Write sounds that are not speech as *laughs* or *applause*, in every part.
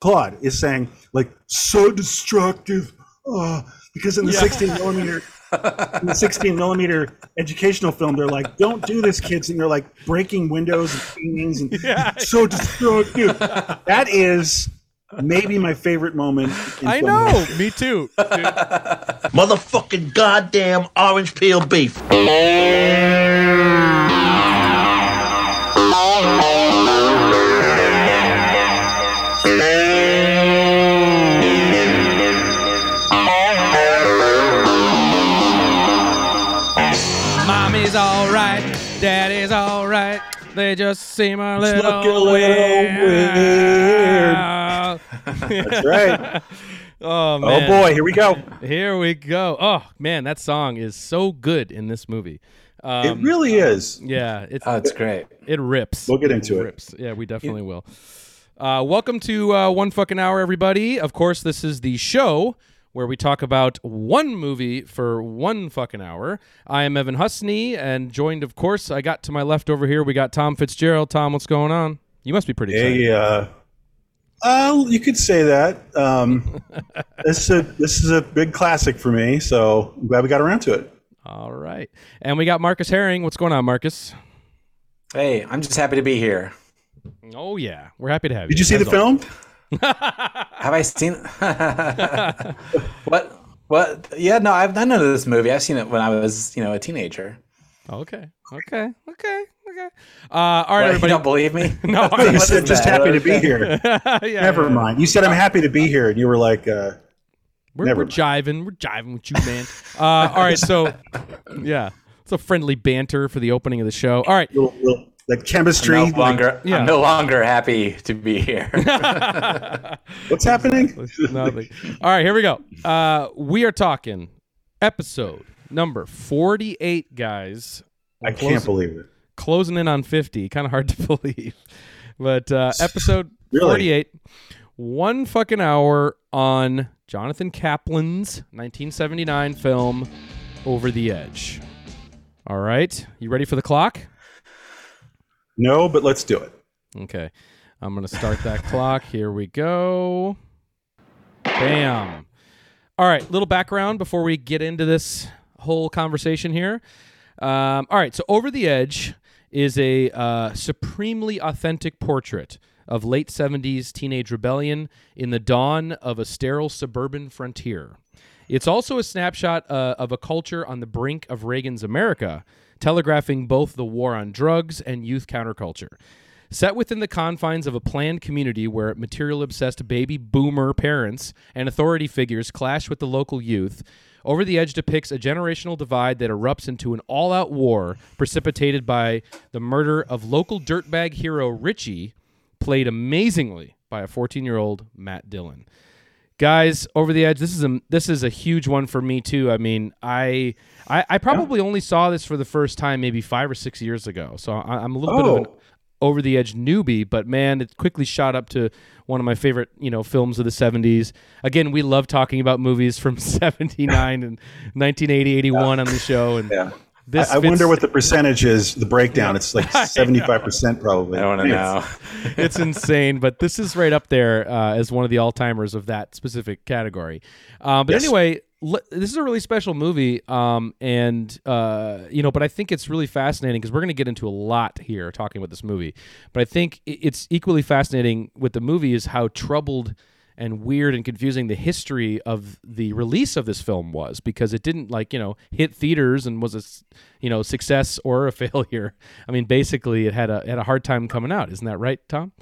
Claude is saying like so destructive uh, because in the Yeah. 16 millimeter in the 16 millimeter educational film they're like don't do this kids and they're like breaking windows and paintings and *laughs* Yeah. so destructive that is maybe my favorite moment in I know. history. Me too. dude. Motherfucking goddamn orange peel beef. They just seem a little, look a little weird. That's right. *laughs* Oh oh boy here we go Here we go. Oh man, that song is so good in this movie. Um, it really is Yeah, it's Oh, it's great. it rips. We'll get into it. rips. Yeah, we definitely will. Uh, welcome to uh, one fucking hour, everybody. Of course, this is the show where we talk about one movie for one fucking hour. I am Evan Husney, and joined, of course, I got to my left over here. We got Tom Fitzgerald. Tom, what's going on? You must be pretty excited. a uh, uh, you could say that um, *laughs* this is a this is a big classic for me so i'm glad we got around to it All right, and we got Marcus Herring. What's going on, Marcus? Hey, I'm just happy to be here. Oh yeah, we're happy to have you. did you see the film? always. Film Have I seen? *laughs* what? What? Yeah, no, I've I know this movie. I've seen it when I was, you know, a teenager. Okay, okay, okay, okay. Uh, all right, What, you everybody. don't believe me? *laughs* No, you What said just that? happy to be *laughs* here yeah, never yeah. mind you said i'm happy to be here and you were like uh, We're, Never we're mind. jiving. We're jiving with you, man. uh, all right, so yeah, it's a friendly banter for the opening of the show. All right, little, little, like chemistry no like, longer. yeah. I'm no longer happy to be here. *laughs* what's happening nothing. All right, here we go. Uh, we are talking episode number forty-eight, guys. i can't believe it closing in on 50 kind of hard to *laughs* believe but uh, episode *laughs* Really? 48 one fucking hour on jonathan kaplan's 1979 film over the edge all right you ready for the clock no but let's do it. Okay. I'm gonna start that clock. Here we go. Bam. All right little background before we get into this whole conversation here. Um, all right so over the edge is a uh, supremely authentic portrait of late 70s teenage rebellion in the dawn of a sterile suburban frontier. It's also a snapshot uh, of a culture on the brink of Reagan's America, telegraphing both the war on drugs and youth counterculture. Set within the confines of a planned community where material obsessed baby boomer parents and authority figures clash with the local youth, Over the Edge depicts a generational divide that erupts into an all out war precipitated by the murder of local dirtbag hero Richie, played amazingly by a 14 year old Matt Dillon guys over the edge this is a this is a huge one for me too i mean i i, I probably only saw this for the first time maybe five or six years ago so I, i'm a little bit of an Oh. over the edge newbie but man it quickly shot up to one of my favorite you know films of the 70s again we love talking about movies from *laughs* 79 and 1980 81 on the show and Yeah. This I, I wonder what the *laughs* percentage is, the breakdown. It's like *laughs* 75% probably. I want to know. *laughs* it's insane, but this is right up there uh, as one of the all timers of that specific category. Um, but Yes. anyway, l- this is a really special movie, um, and uh, you know, but I think it's really fascinating because we're going to get into a lot here talking about this movie. But I think it's equally fascinating with the movie is how troubled and weird and confusing the history of the release of this film was because it didn't like you know hit theaters and was a you know success or a *laughs* failure. I mean, basically, it had a had a hard time coming out. Isn't that right, Tom?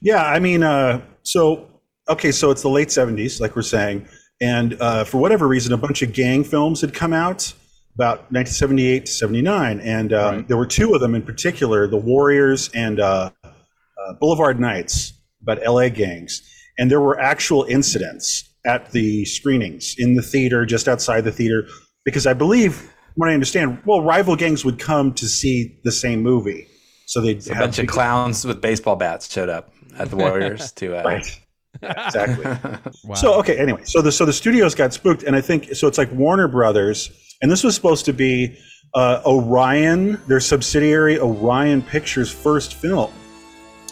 Yeah, I mean, uh, so okay, so it's the late '70s, like we're saying, and uh, for whatever reason, a bunch of gang films had come out about 1978 to '79, and um, Right. there were two of them in particular: The Warriors and uh, uh, Boulevard Nights, about LA gangs, and there were actual incidents at the screenings in the theater, just outside the theater, because I believe, from what I understand, well, rival gangs would come to see the same movie, so they'd A have bunch of clowns with baseball bats showed up at the Warriors *laughs* to. Uh, right. Exactly. *laughs* Wow. So okay, anyway, so the so the studios got spooked, and I think so. It's like Warner Brothers, and this was supposed to be uh, Orion, their subsidiary Orion Pictures' first film.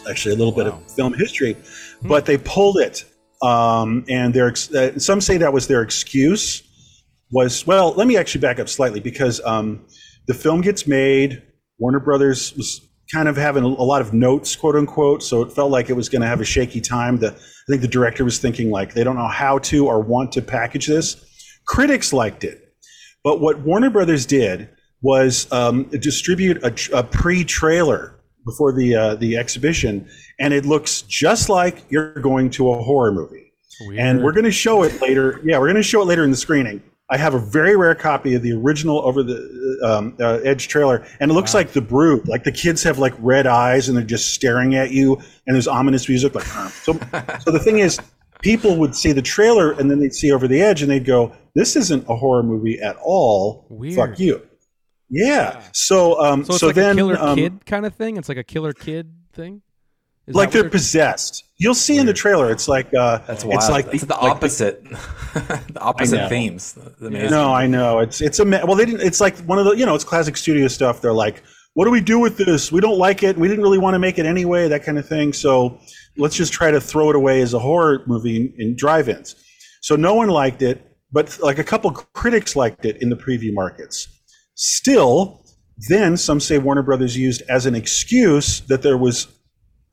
Actually, a little bit of film history, but they pulled it. Um, and their uh, some say that was their excuse. Was well, let me actually back up slightly because um, the film gets made. Warner Brothers was kind of having a, a lot of notes, quote unquote, so it felt like it was going to have a shaky time. The I think the director was thinking like they don't know how to or want to package this. Critics liked it, but what Warner Brothers did was um, distribute a, a pre-trailer before the uh, the exhibition, and it looks just like you're going to a horror movie. And we're going to show it later. Yeah, we're going to show it later in the screening. I have a very rare copy of the original over the um, uh, Edge trailer, and it looks like the Brood. Like the kids have like red eyes, and they're just staring at you, and there's ominous music. Like so. *laughs* so the thing is, people would see the trailer, and then they'd see Over the Edge, and they'd go, "This isn't a horror movie at all. Weird. Fuck you." Yeah. So um, So it's so like then a killer um, kid kind of thing. It's like a killer kid thing. Is like that what they're possessed. You'll see in the trailer. It's like uh, That's wild. it's like it's the like opposite. *laughs* the know. opposite themes. Amazing. No, I know. It's it's a me- well. They didn't. It's like one of the you know. It's classic studio stuff. They're like, what do we do with this? We don't like it. We didn't really want to make it anyway. That kind of thing. So let's just try to throw it away as a horror movie in, in drive-ins. So no one liked it, but like a couple critics liked it in the preview markets. Still, then some say Warner Brothers used as an excuse that there was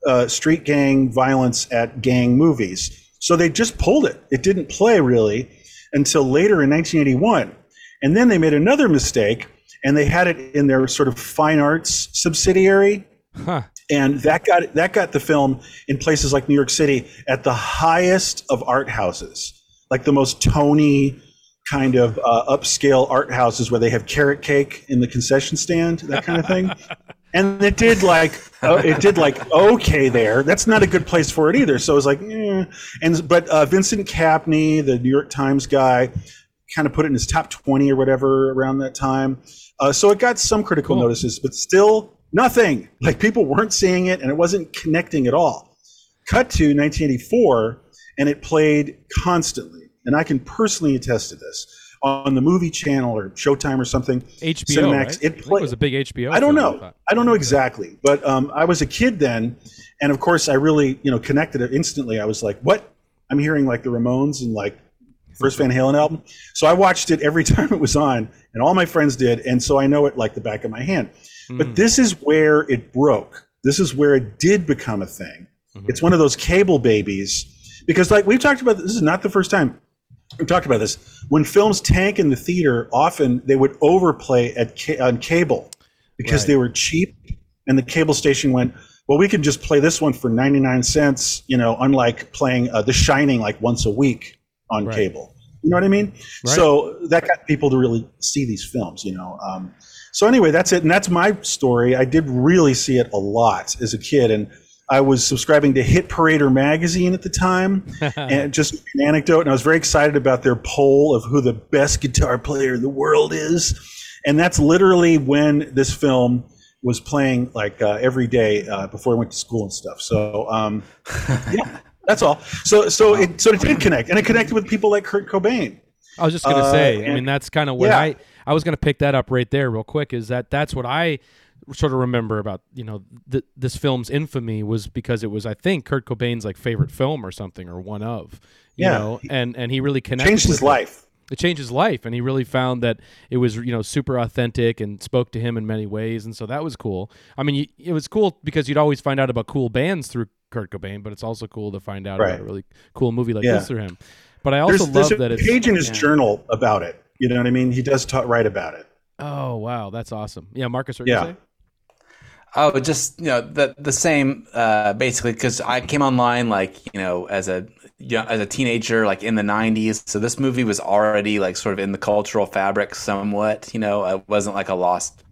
uh, street gang violence at gang movies. So they just pulled it. It didn't play really until later in 1981. And then they made another mistake and they had it in their sort of fine arts subsidiary. Huh. And that got that got the film in places like New York City at the highest of art houses, like the most Tony kind of uh, upscale art houses where they have carrot cake in the concession stand, that kind of thing. *laughs* and it did like oh, it did like okay there. That's not a good place for it either. So it was like, eh. and but uh, Vincent Canby, the New York Times guy, kind of put it in his top twenty or whatever around that time. Uh, so it got some critical Cool. notices, but still nothing. Like people weren't seeing it, and it wasn't connecting at all. Cut to 1984, and it played constantly, and I can personally attest to this on the movie channel or Showtime or something. HBO. Cinemax, right? it I think it was a big HBO. I don't know. thought. I don't know exactly, but um, I was a kid then, and of course, I really you know connected it instantly. I was like, "What? I'm hearing like the Ramones and like first Van Halen album." So I watched it every *laughs* time it was on, and all my friends did, and so I know it like the back of my hand. Hmm. But this is where it broke. This is where it did become a thing. Mhm. It's one of those cable babies because, like we've talked about, this is not the first time we've talked about this. When films tank in the theater, often they would overplay at on cable because Right. they were cheap, and the cable station went, "Well, we can just play this one for ninety nine cents." You know, unlike playing uh, The Shining like once a week on Right. cable. You know what I mean? Right. So that got people to really see these films. You know. Um, so anyway, that's it, and that's my story. I did really see it a lot as a kid, and I was subscribing to Hit Parader magazine at the time, *laughs* and just an anecdote. And I was very excited about their poll of who the best guitar player in the world is, and that's literally when this film was playing like uh, every day uh, before I went to school and stuff. So um, *laughs* yeah, that's all. So so it so it did connect, and it connected with people like Kurt Cobain. I was just gonna Uh, say. I mean, that's kind of what Yeah. I I was gonna pick that up right there, real quick. Is that that's what I sort of remember about you know th- this film's infamy was because it was I think Kurt Cobain's like favorite film or something or one of you Yeah. know and and he really connected Changed his it. life. It changed his life, and he really found that it was you know super authentic and spoke to him in many ways, and so that was cool. I mean, it was cool because you'd always find out about cool bands through Kurt Cobain, but it's also cool to find out Right. about a really cool movie like Yeah. this through him. But I also There's, there's love a that it's page in his yeah. journal about it. You know what I mean? He does talk, write about it. Oh wow, that's awesome. Yeah, Marcus, what Yeah. Oh, just you know the the same uh, basically because I came online like you know as a you know, as a teenager like in the '90s, so this movie was already like sort of in the cultural fabric somewhat. You know, it wasn't like a lost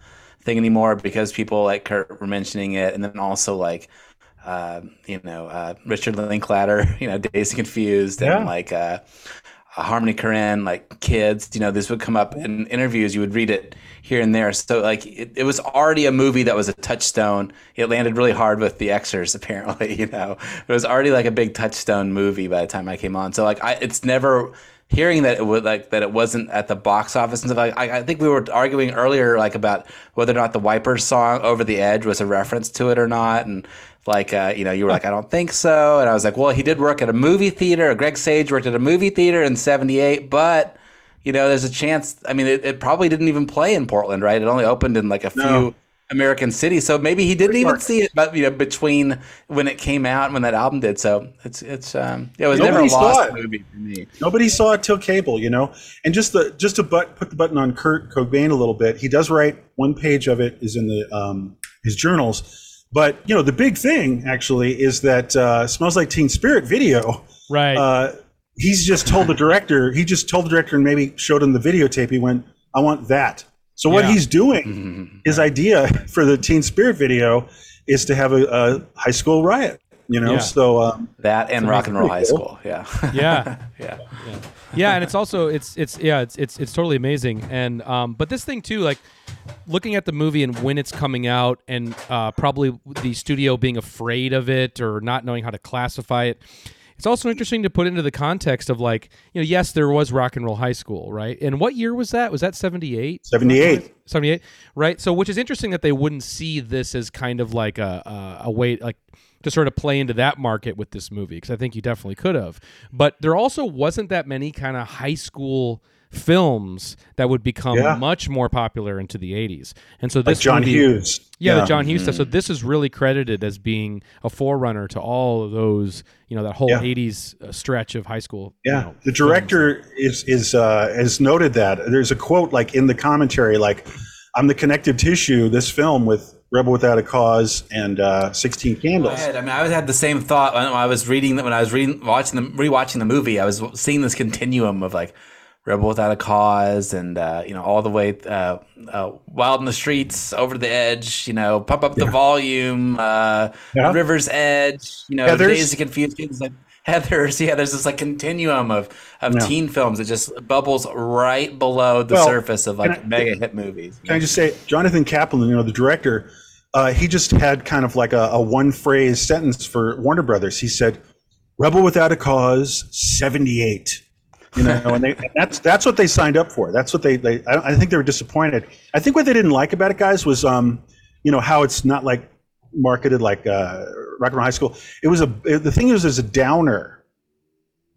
thing anymore because people like Kurt were mentioning it, and then also like uh, you know uh, Richard Linklater, *laughs* you know, Dazed Confused, Yeah. and like uh, Harmony Korine, like kids, you know, this would come up in interviews. You would read it here and there. So like it, it was already a movie that was a touchstone. It landed really hard with the Xers, *laughs* apparently. You know, it was already like a big touchstone movie by the time I came on. So like I, it's never hearing that it would like that it wasn't at the box office and stuff. Like, I, I think we were arguing earlier like about whether or not the Wipers song "Over the Edge" was a reference to it or not, and like uh, you know you were like I don't think so, and I was like, well, he did work at a movie theater. Greg Sage worked at a movie theater in '78, but you know there's a chance. I mean, it, it probably didn't even play in Portland, right? It only opened in like a No. few American cities, so maybe he didn't even see it, but you know between when it came out and when that album did. So it's it's um, it was never a Nobody saw lost movie for me. Nobody saw it till cable, you know. And just the just to but, put the button on Kurt Cobain a little bit, he does write one page of it is in the um, his journals. But you know, the big thing actually is that uh, "Smells Like Teen Spirit" video. Right. Uh, he's just told the director. He just told the director and maybe showed him the videotape. He went, "I want that." So what Yeah. he's doing, *laughs* his idea for the Teen Spirit video, is to have a, a high school riot. You know, Yeah. so um, That and Rock and Roll High cool. School, yeah, yeah. *laughs* yeah. yeah and it's also it's it's yeah it's it's it's totally amazing. And um but this thing too like looking at the movie and when it's coming out and uh probably the studio being afraid of it or not knowing how to classify it it's also interesting to put into the context of like you know yes there was rock and roll high school right? And what year was that? Was that 78 78. 78 right? So which is interesting that they wouldn't see this as kind of like a a, a way like to sort of play into that market with this movie because i think you definitely could have but there also wasn't that many kind of high school films that would become Yeah. much more popular into the 80s and so like this John movie- Hughes. yeah, the John Hughes stuff. So this is really credited as being a forerunner to all of those, you know, that whole Yeah. '80s uh, stretch of high school. you Yeah, know, the films. director is is uh, has noted that. There's a quote like in the commentary, like "I'm the connective tissue." This film with Rebel Without a Cause and uh, 16 Candles. I, mean, I had the same thought when I was reading when I was reading, watching the rewatching the movie. I was seeing this continuum of like Rebel Without a Cause, and uh, you know, all the way uh, uh, Wild in the Streets, Over the Edge. You know, Pump Up the Volume, uh, Yeah. River's Edge. You know, Heathers. Dazed of Confused Kids. Like, Heather's, *laughs* yeah. There's this like continuum of of Yeah. teen films that just bubbles right below the Well, surface of like I- mega hit movies. Can I just say, Jonathan Kaplan, you know, the director, uh, he just had kind of like a, a one phrase sentence for Warner Brothers. He said, "Rebel Without a Cause, 78." You know, and they, and that's that's what they signed up for. That's what they they. I, I think they were disappointed. I think what they didn't like about it, guys, was um, you know, how it's not like marketed like uh, Rock High School. It was a the thing is, is a downer.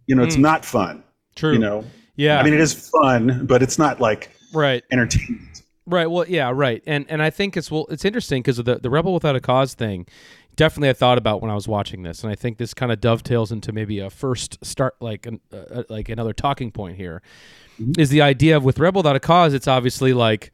You know, it's not fun. True. You know, yeah. I mean, it is fun, but it's not like right. entertainment. Right. Well, yeah, right. And and I think it's well, it's interesting because the the rebel without a cause thing. Definitely, I thought about when I was watching this, and I think this kind of dovetails into maybe a first start, like an, uh, uh, like another talking point here, is the idea of with rebel without a cause. It's obviously like,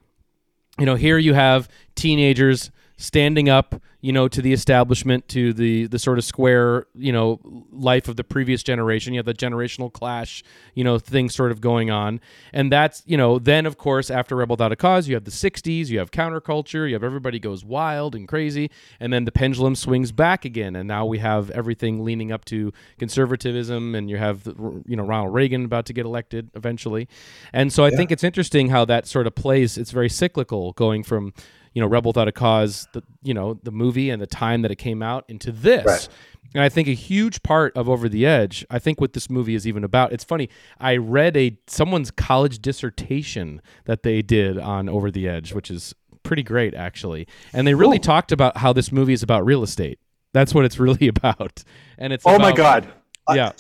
you know, here you have teenagers standing up, you know, to the establishment, to the the sort of square, you know, life of the previous generation. You have the generational clash, you know, thing sort of going on, and that's you know, then of course after Rebel Without a Cause, you have the '60s, you have counterculture, you have everybody goes wild and crazy, and then the pendulum swings back again, and now we have everything leaning up to conservatism, and you have you know Ronald Reagan about to get elected eventually, and so I think it's interesting how that sort of plays. It's very cyclical, going from you know rebel without a cause the you know the movie and the time that it came out into this Right. and i think a huge part of over the edge i think what this movie is even about it's funny i read a someone's college dissertation that they did on over the edge which is pretty great actually and they really talked about how this movie is about real estate that's what it's *laughs* really about and it's Oh my about- God. Uh, yeah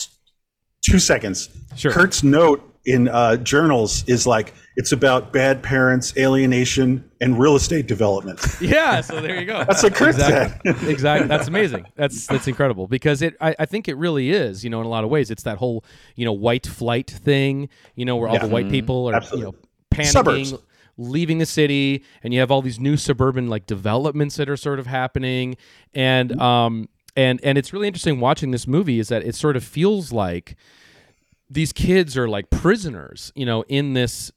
two seconds. Sure. Kurt's note in uh, journals is like it's about bad parents, alienation, and real estate development. *laughs* yeah so there you go *laughs* That's what Kurt exactly. said. exactly that's amazing that's that's incredible because it I, I think it really is you know in a lot of ways it's that whole you know white flight thing you know where all Yeah. the white people are Absolutely. you know panicking Suburbs. leaving the city and you have all these new suburban like developments that are sort of happening and Mm-hmm. um and and it's really interesting watching this movie is that it sort of feels like these kids are like prisoners, you know, in this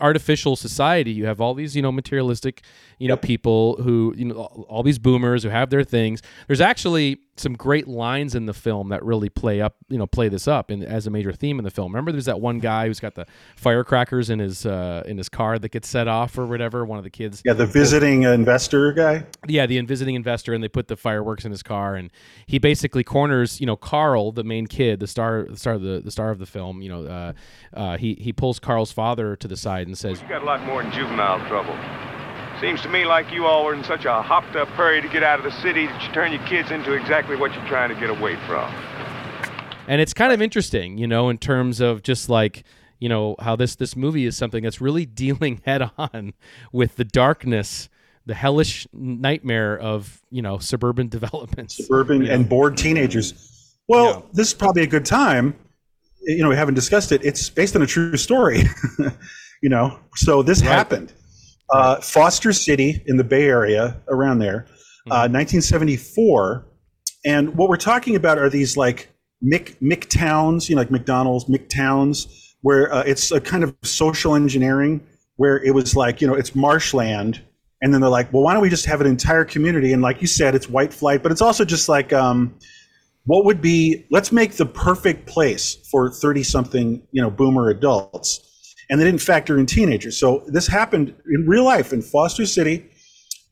artificial society. You have all these, you know, materialistic, you know, people who, you know, all all these boomers who have their things. There's actually some great lines in the film that really play up, you know, play this up in, as a major theme in the film. Remember, there's that one guy who's got the firecrackers in his uh, in his car that gets set off or whatever. One of the kids Yeah, the visiting investor guy. yeah, the visiting investor, and they put the fireworks in his car, and he basically corners, you know, Carl, the main kid, the star, the star of the, the star of the film. You know, uh, uh, he he pulls Carl's father to the side and says, You got a lot more than juvenile trouble. Seems to me like you all were in such a hopped up hurry to get out of the city that you turn your kids into exactly what you're trying to get away from. and it's kind of interesting, you know, in terms of just like you know how this this movie is something that's really *laughs* dealing head on with the darkness, the hellish nightmare of you know suburban *laughs* developments. suburban you know. and bored teenagers. Well, Yeah. this is probably a good time. You know, we haven't discussed it. It's based on a true story. *laughs* you know, so this Right. happened. Uh, Foster City in the Bay Area, around there, uh, 1974. And what we're talking about are these like Mick Mick towns, you know, like McDonald's Mick towns, where uh, it's a kind of social engineering, where it was like, you know, it's marshland, and then they're like, well, why don't we just have an entire community? And like you said, it's white flight, but it's also just like, um, what would be? Let's make the perfect place for thirty-something, you know, boomer adults. And they didn't factor in teenagers. So this happened in real life in Foster City,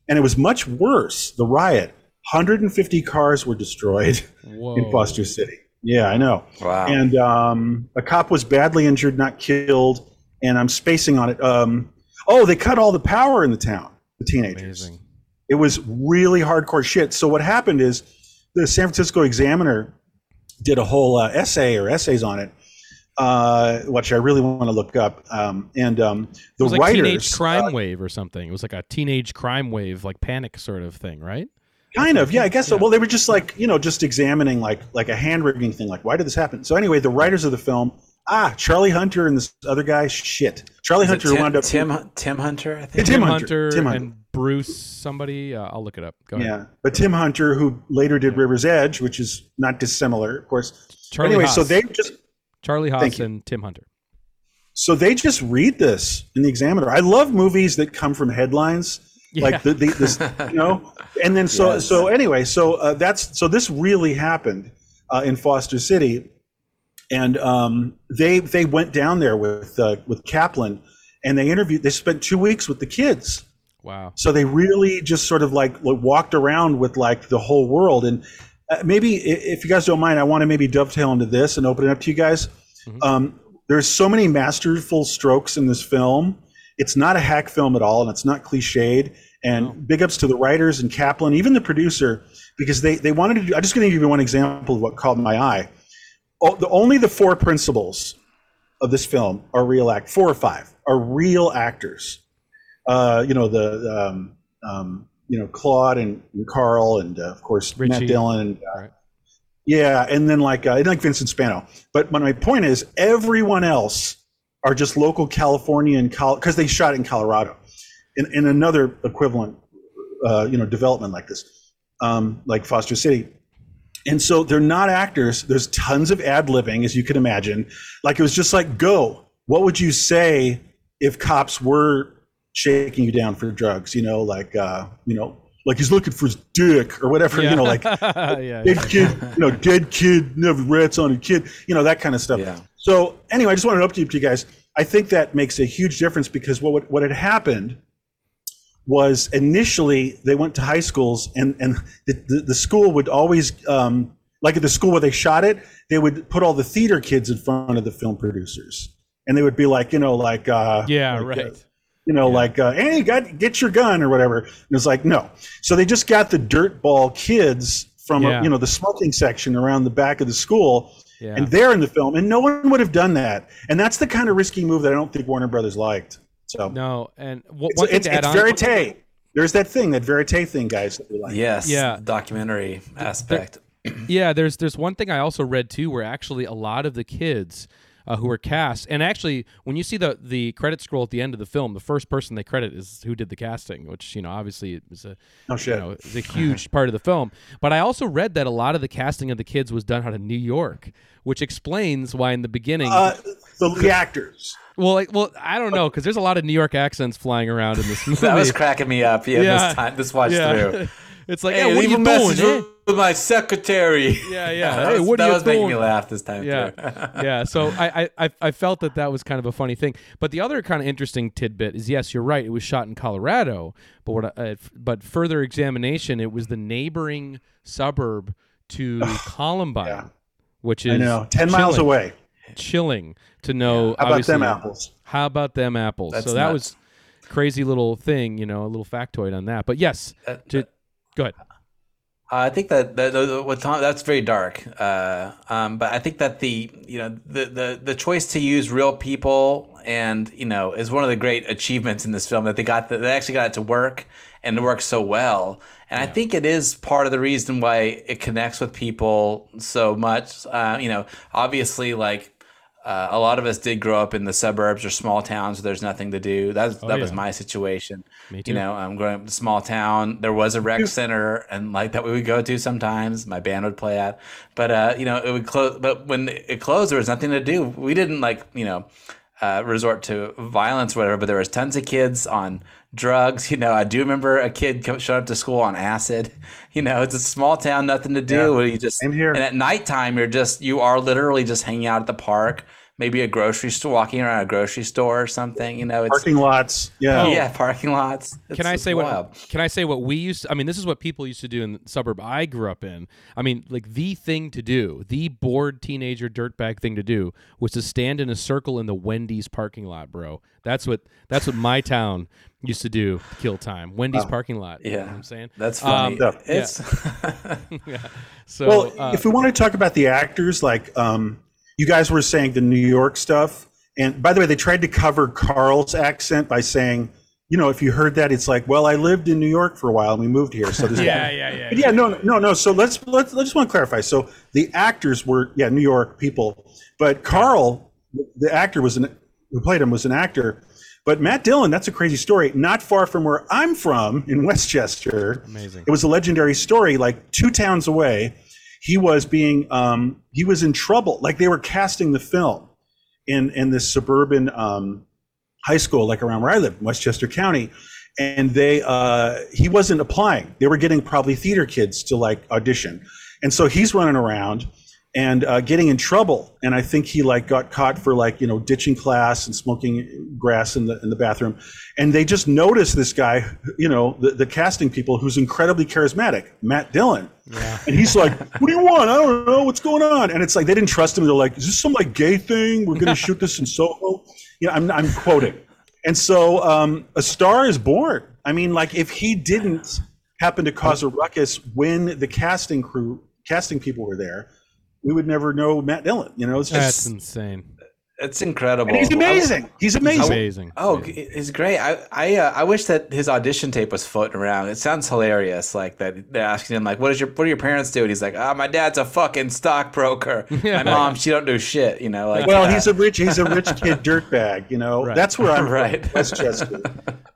and it was much worse. The riot, 150 cars were destroyed Whoa. in Foster City. Yeah, I know. Wow. And um, a cop was badly injured, not killed. And I'm spacing on it. Um, oh, they cut all the power in the town. The teenagers. Amazing. It was really hardcore shit. So what happened is the San Francisco Examiner did a whole uh, essay or essays on it, uh, which I really want to look up. Um, and um, the It was like writers, teenage crime uh, wave or something. It was like a teenage crime wave, like panic sort of thing, right? Kind of, yeah. I guess so. Yeah. Well, they were just like you know, just examining like like a hand rigging thing. Like, why did this happen? So anyway, the writers of the film, ah, Charlie Hunter and this other guy, shit. Charlie Is Hunter Tim, wound up. Tim Tim Hunter, I think. Tim Tim Hunter. Hunter, Tim Hunter. and Bruce somebody. Uh, I'll look it up. Go ahead. Yeah, but Tim Hunter, who later did River's Edge, which is not dissimilar, of course. Charlie anyway, Haas. so they just Charlie Thank Haas and Tim Hunter. so they just read this in the Examiner. I love movies that come from headlines. Yeah. like the, the this *laughs* you know and then so Yes. so anyway so uh, that's so this really happened uh, in foster city and um, they they went down there with uh, with kaplan and they interviewed they spent two weeks with the kids Wow. so they really just sort of like like, walked around with like the whole world and uh, maybe if you guys don't mind i want to maybe dovetail into this and open it up to you guys. Mhm. um, there's so many masterful strokes in this film. It's not a hack film at all and it's not cliched. And No. big ups to the writers and kaplan even the producer because they they wanted to do i'm just going to give you one example of what caught my eye. Oh, the, only the four principals of this film are real act four or five are real actors. Uh, you know the um, um, you know Claude and, and Carl and uh, of course Matt Richie. Dillon. And, uh, Right. Yeah, and then like uh, and like Vincent Spano. But but my point is, everyone else are just local Californian because they shot in Colorado, in, in another equivalent uh, you know development like this, um, like Foster City. And so they're not actors. There's tons of ad libbing, as you can imagine. Like it was just like, go. What would you say if cops were shaking you down for drugs? You know, like uh, you know, like he's looking for his dick or whatever. You know, like *laughs* yeah, yeah. dead kid, you know, dead kid, never rats on a kid, you know, that kind of stuff. Yeah. So anyway, I just wanted to update you guys. I think that makes a huge difference because what would- what had happened was initially they went to high schools and and the, the, the school would always um, like at the school where they shot it, they would put all the theater kids in front of the film producers, and they would be like, you know, like uh, yeah, like, uh, right. You know, like, uh, hey, got, get your gun or whatever. And it's like, no. So they just got the dirtball kids from, uh, Yeah. you know, the smoking section around the back of the school, Yeah. and they're in the film, and no one would have done that. And that's the kind of risky move that I don't think Warner Brothers liked. So no, and w- it's, it's, it's on. verite. There's that thing, that verite thing, guys, that like. Yes. Yeah. Documentary aspect. Yeah, there's there's one thing I also read too, where actually a lot of the kids uh, who were cast, and actually when you see the the credit scroll at the end of the film, the first person they credit is who did the casting, which you know obviously it was a No you shit. know is a huge part of the film. But I also read that a lot of the casting of the kids was done out of New York, which explains why in the beginning. Uh, the, the actors. well, like, well, I don't know because there's a lot of New York accents flying around in this movie. *laughs* That was cracking me up. Yeah, Yeah. this time, this watch yeah. through. *laughs* it's like, Hey, yeah, what are you a doing? message eh? with my secretary. *laughs* Yeah, yeah. *laughs* that Hey, was, what are that you was making me laugh this time yeah too. *laughs* yeah so I, I i felt that that was kind of a funny thing but the other kind of interesting tidbit is yes you're right it was shot in colorado but what I, uh, but further examination it was the neighboring suburb to columbine yeah. which is I know. 10 miles away. chilling to know How about them apples? how about them apples That's so that nuts. was crazy little thing, you know, a little factoid on that. But yes, Uh, to, go ahead. I think that what Tom, that's very dark. Uh, um, but I think that the you know the, the the choice to use real people and you know is one of the great achievements in this film that they got the, they actually got it to work and it works so well. And I think it is part of the reason why it connects with people so much. Uh, you know, obviously, like uh, a lot of us did grow up in the suburbs or small towns where there's nothing to do. That that was my situation. Me too. You know, I'm growing up in a small town. There was a rec center, and like that we would go to sometimes. My band would play at, but uh, you know, it would close. But when it closed, there was nothing to do. We didn't like you know. Uh, resort to violence, or whatever. But there was tons of kids on drugs. You know, I do remember a kid showed up to school on acid. *laughs* You know, it's a small town, nothing to do. Yeah. You just and at nighttime, you're just you are literally just hanging out at the park, maybe a grocery store, walking around a grocery store or something. You know, it's Parking lots. Yeah. yeah, parking lots. Can I say wild. what? Can I say what we used? To, I mean, this is what people used to do in the suburb I grew up in. I mean, like the thing to do, the bored teenager dirtbag thing to do, was to stand in a circle in the Wendy's parking lot, bro. That's what that's what my town used to do to kill time. Wendy's parking lot. you know Yeah. what I'm saying That's funny. Um, it's *laughs* yeah. So, Well, uh, if we want to talk about the actors, like um, you guys were saying the New York stuff, and by the way, they tried to cover Carl's accent by saying, you know, if you heard that, it's like, well, I lived in New York for a while and we moved here, so this. *laughs* yeah, yeah, yeah. But yeah, no, no, no. So let's let's let's just want to clarify. So the actors were yeah New York people, but Carl, the actor was an who played him was an actor. But Matt Dillon, that's a crazy story. Not far from where I'm from in *laughs* Westchester. Amazing. It was a legendary story. Like two towns away, he was being um, he was in trouble. Like they were casting the film in in this suburban um, high school, like around where I live, Westchester County, and they uh, he wasn't applying. They were getting probably theater kids to like audition, and so he's running around and uh, getting in trouble. And I think he like got caught for like you know ditching class and smoking grass in the in the bathroom. And they just noticed this guy, you know, the, the casting people who's incredibly charismatic, Matt Dillon. And he's like, "What do you want? I don't know what's going on." And it's like they didn't trust him. They're like, "Is this some like gay thing? We're going to shoot this in Soho." You know, I'm I'm quoting. And so um, a star is born. I mean, like if he didn't happen to cause a ruckus when the casting crew, casting people were there, we would never know Matt Dillon. You know, it's just That's insane. it's incredible. and he's amazing. He's amazing. Amazing. Oh, he's great. I I, uh, I wish that his audition tape was floating around. It sounds hilarious. Like that they're asking him like, "What is your what do your parents do?" And he's like, "Ah, my dad's a fucking stockbroker. *laughs* My mom, she don't do shit." You know, like Well, uh, he's a rich he's a rich kid *laughs* dirtbag, you know. Right. That's where I'm *laughs* Right. from, Westchester.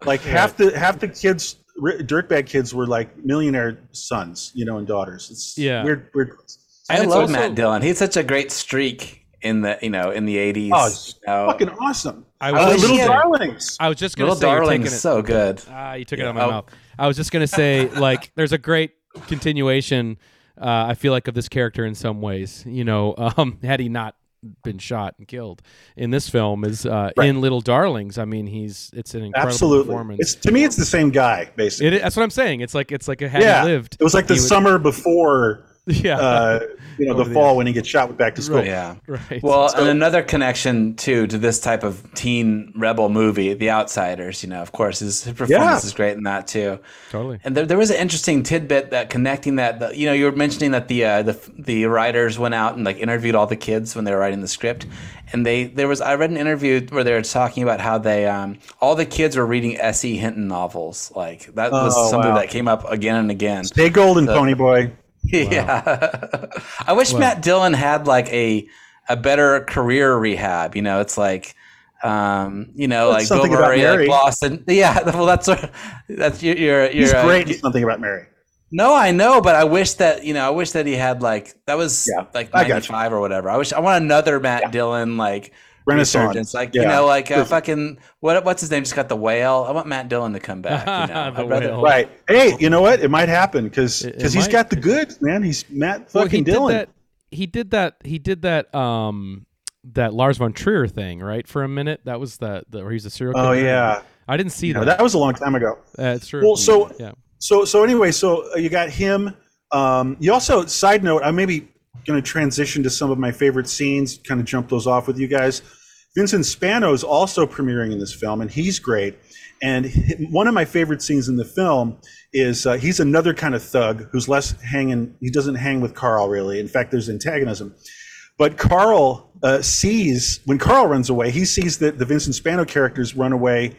Like half the half the kids dirtbag kids were like millionaire sons, you know, and daughters. It's Yeah. weird weird. I love also- Matt Dillon. He's such a great streak in the you know in the eighties. Oh, it's fucking awesome. I Uh, wish Little Darlings. I was just gonna Little say you're Darling's it. so good. Ah, you took it out of my Oh. mouth. I was just gonna say, *laughs* like, there's a great continuation. Uh, I feel like of this character in some ways. You know, um, *laughs* had he not been shot and killed in this film, is uh, Right. in Little Darlings. I mean, he's it's an incredible Absolutely. performance. It's to me it's the same guy, basically. It, that's what I'm saying. It's like it's like a had yeah. he lived. It was like the he would- summer before *laughs* Yeah. uh, you know, Over the the fall when he gets shot with back to school. Yeah. right. Well, and another connection too to this type of teen rebel movie, The Outsiders. You know, of course, his, his performance Yeah. is great in that too. totally. And there, there was an interesting tidbit that connecting that. The, you know, you were mentioning that the uh, the the writers went out and like interviewed all the kids when they were writing the script, and they there was I read an interview where they were talking about how they um, all the kids were reading S. E. Hinton novels. Like that was Oh, something wow. that came up again and again. Stay golden, Pony Boy. *laughs* Yeah. I wish Matt Dillon had like a a better career rehab. You know, it's like um, you know, like Bill Murray, like. Boston. *laughs* Yeah, *laughs* well, that's what, that's your your. He's your, uh, great in something about Mary. no, I know, but I wish that you know, I wish that he had like that was Yeah, like ninety five or whatever. I wish I want another Matt Dillon like. Resurgence, like you know, like uh, fucking what what's his name? Just got the whale. I want Matt Dillon to come back. You *laughs* know? Rather- Right. Hey, you know what? It might happen because It- it because he's might. got the *laughs* goods, man. He's Matt Well, fucking he Dillon. did that. He did that. He did that. Um, that Lars von Trier thing, right? For a minute, that was the, the where he's a serial killer. Oh yeah. I didn't see No, that. that was a long time ago. Uh, it's true. Well, so- yeah, So so anyway, so uh, you got him. Um, you also side note. I'm maybe going to transition to some of my favorite scenes. Kind of jump those off with you guys. Vincent Spano is also premiering in this film, and he's great. And one of my favorite scenes in the film is uh, he's another kind of thug who's less hanging. He doesn't hang with Carl really. In fact, there's antagonism. But Carl uh, sees when Carl runs away, he sees that the Vincent Spano characters run away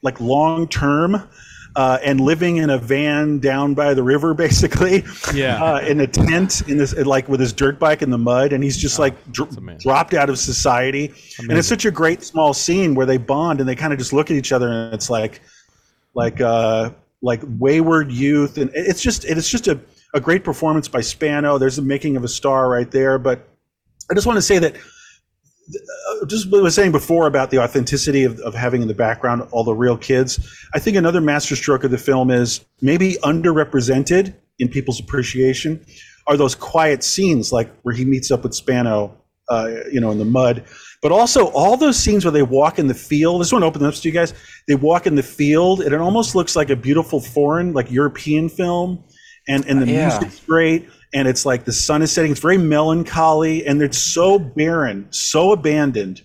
like long term uh, and living in a van down by the river, *laughs* basically. Yeah. Uh, in a tent, in this like with his dirt bike in the mud, and he's just like dr- dropped out of society. And it's such a great small scene where they bond and they kind of just look at each other, and it's like, like, uh, like wayward youth, and it's just it's just a, a great performance by Spano. There's the making of a star right there, but I just want to say that just what I was saying before about the authenticity of, of having in the background all the real kids. I think another masterstroke of the film is maybe underrepresented in people's appreciation are those quiet scenes like where he meets up with Spano, uh, you know, in the mud. But also all those scenes where they walk in the field. This one opens up to you guys. They walk in the field, and it almost looks like a beautiful foreign, like European film. And and the Yeah. music's great and it's like the sun is setting it's very melancholy and it's so barren so abandoned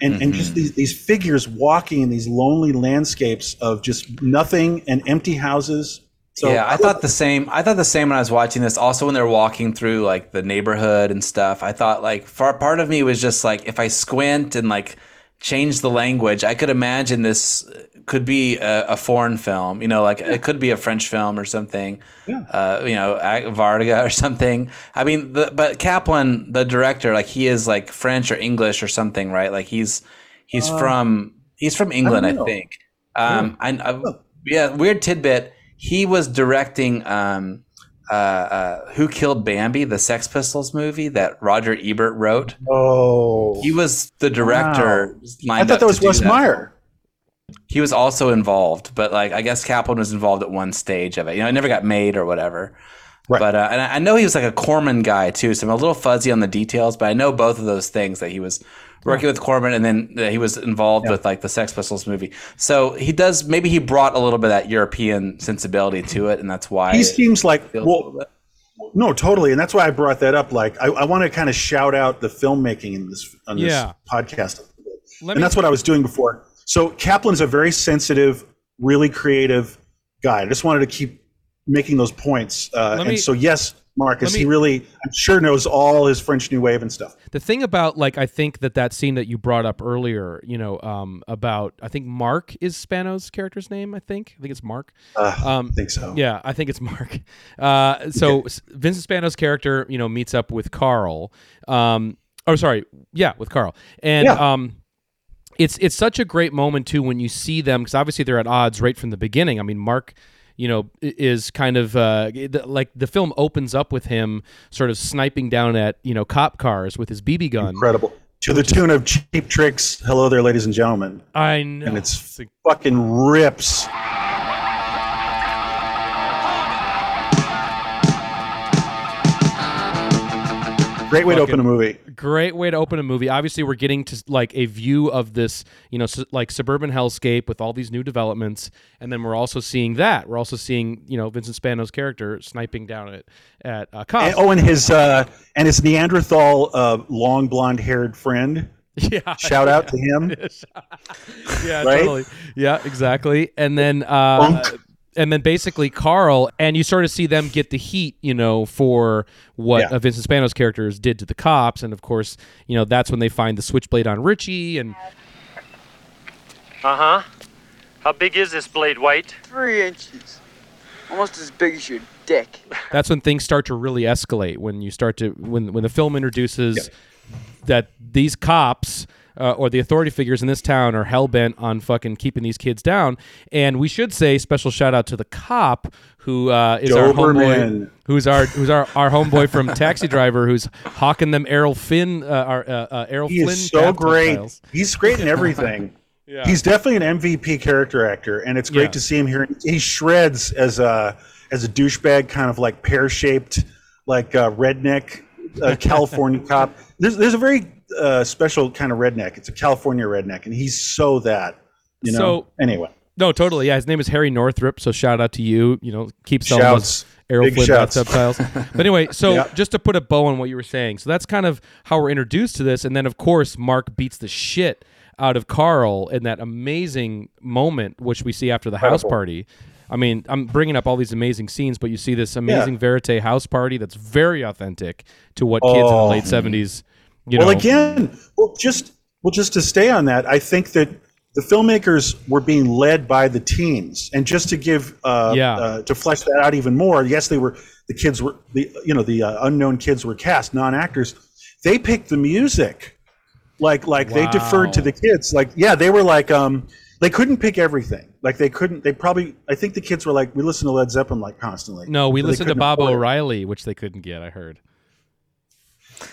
and and just mm-hmm. these, these figures walking in these lonely landscapes of just nothing and empty houses so yeah, I thought the same. I thought the same when I was watching this. Also, when they're walking through like the neighborhood and stuff, I thought like for part of me was just like if I squint and like change the language, I could imagine this could be a, a foreign film. You know, like it could be a French film or something. Yeah. Uh, you know, Varda or something. I mean, the, but Kaplan, the director, like he is like French or English or something, right? Like he's he's from he's from England, I, know. think. Um, I, I, yeah, weird tidbit. He was directing um, uh, uh, Who Killed Bambi, the Sex Pistols movie that Roger Ebert wrote. oh He was the director. i thought up that was to do Russ Meyer He was also involved, but like I guess Kaplan was involved at one stage of it. You know, it never got made or whatever. Right. But uh, and I I know he was like a Corman guy too, so I'm a little fuzzy on the details. But I know both of those things that he was working with Corman, and then he was involved with like the Sex Pistols movie. So he does. Maybe he brought a little bit of that European sensibility to it, and that's why he seems like feels a little well no totally and that's why i brought that up like i, I want to kind of shout out the filmmaking in this on this Yeah. podcast Let and that's what I was doing before. So Kaplan's a very sensitive, really creative guy. I just wanted to keep making those points. Uh, Let and me- so yes, Marcus, let he really, I'm sure knows all his French New Wave and stuff. The thing about like I think that that scene that you brought up earlier, you know, um, about I think Mark is Spano's character's name. I think I think it's Mark. Uh, Um, I think so. Yeah, I think it's Mark. Uh, so S- Vincent Spano's character, you know, meets up with Carl. Um, oh, sorry, yeah, with Carl, and Yeah. um, it's it's such a great moment too when you see them because obviously they're at odds right from the beginning. I mean, Mark. You know, is kind of uh, like the film opens up with him sort of sniping down at you know cop cars with his BB gun. Incredible. To the tune of Cheap Trick's, Hello There, Ladies and Gentlemen. I know. And it's fucking rips. Great way to open a movie. great way to open a movie. Obviously, we're getting to like a view of this, you know, su- like suburban hellscape with all these new developments, and then we're also seeing that. We're also seeing, you know, Vincent Spano's character sniping down at at uh, cops. And, oh, and his uh, and his Neanderthal uh, long blonde haired friend. *laughs* yeah, Shout out to him. *laughs* yeah, right? totally. Yeah, exactly. And then, uh. And then basically Carl, and you sort of see them get the heat, you know, for what Yeah. uh, Vincent Spano's characters did to the cops, and of course, you know, that's when they find the switchblade on Richie, and Uh huh. How big is this blade, White? Three inches. Almost as big as your dick. *laughs* that's when things start to really escalate when you start to when when the film introduces that these cops uh, or the authority figures in this town are hell bent on fucking keeping these kids down. And we should say special shout out to the cop who uh, is our homeboy, who's our who's our, our homeboy from Taxi Driver, who's hawking them Errol Flynn, uh, our uh, uh, Errol He Flynn. is so great. tiles. He's great in everything. *laughs* He's definitely an MVP character actor, and it's great Yeah. to see him here. He shreds as a as a douchebag, kind of like pear shaped, like uh, redneck *laughs* California cop. There's there's a very uh, special kind of redneck. It's a California redneck, and he's so that. You know. So- anyway, No, totally. Yeah, his name is Harry Northup. So shout out to you. You know, keep selling Shouts. those Errol Big Flynn shouts. subtitles. *laughs* but anyway, so Yeah. just to put a bow on what you were saying, so that's kind of how we're introduced to this, and then of course Mark beats the shit out of Carl in that amazing moment, which we see after the house party. I mean, I'm bringing up all these amazing scenes, but you see this amazing verite house party that's very authentic to what kids in the Oh. late '70s. You well, know, again, well, just well, just to stay on that, I think that the filmmakers were being led by the teens, and just to give, uh, Yeah. uh, to flesh that out even more. Yes, they were the kids were the you know the uh, unknown kids were cast, non actors. They picked the music, like like they deferred to the kids. Like yeah, they were like um they couldn't pick everything. Like they couldn't. They probably. I think the kids were like we listen to Led Zeppelin like constantly. no, we They listened to Bob it. O'Reilly, which they couldn't get. I heard.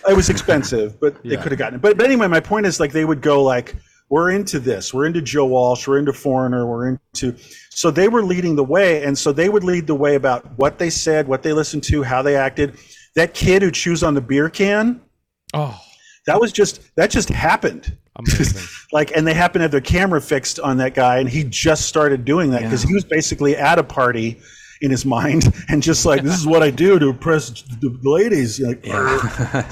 It was expensive, but they could have gotten it. But, but anyway, my point is like they would go like, we're into this, we're into Joe Walsh, we're into Foreigner, we're into. So they were leading the way, and so they would lead the way about what they said, what they listened to, how they acted. That kid who chews on the beer can, Oh, that was just that just happened. *laughs* Like, and they happened to have their camera fixed on that guy, and he just started doing that because he was basically at a party in his mind *laughs* and just like, this is what I do to impress the ladies. Like,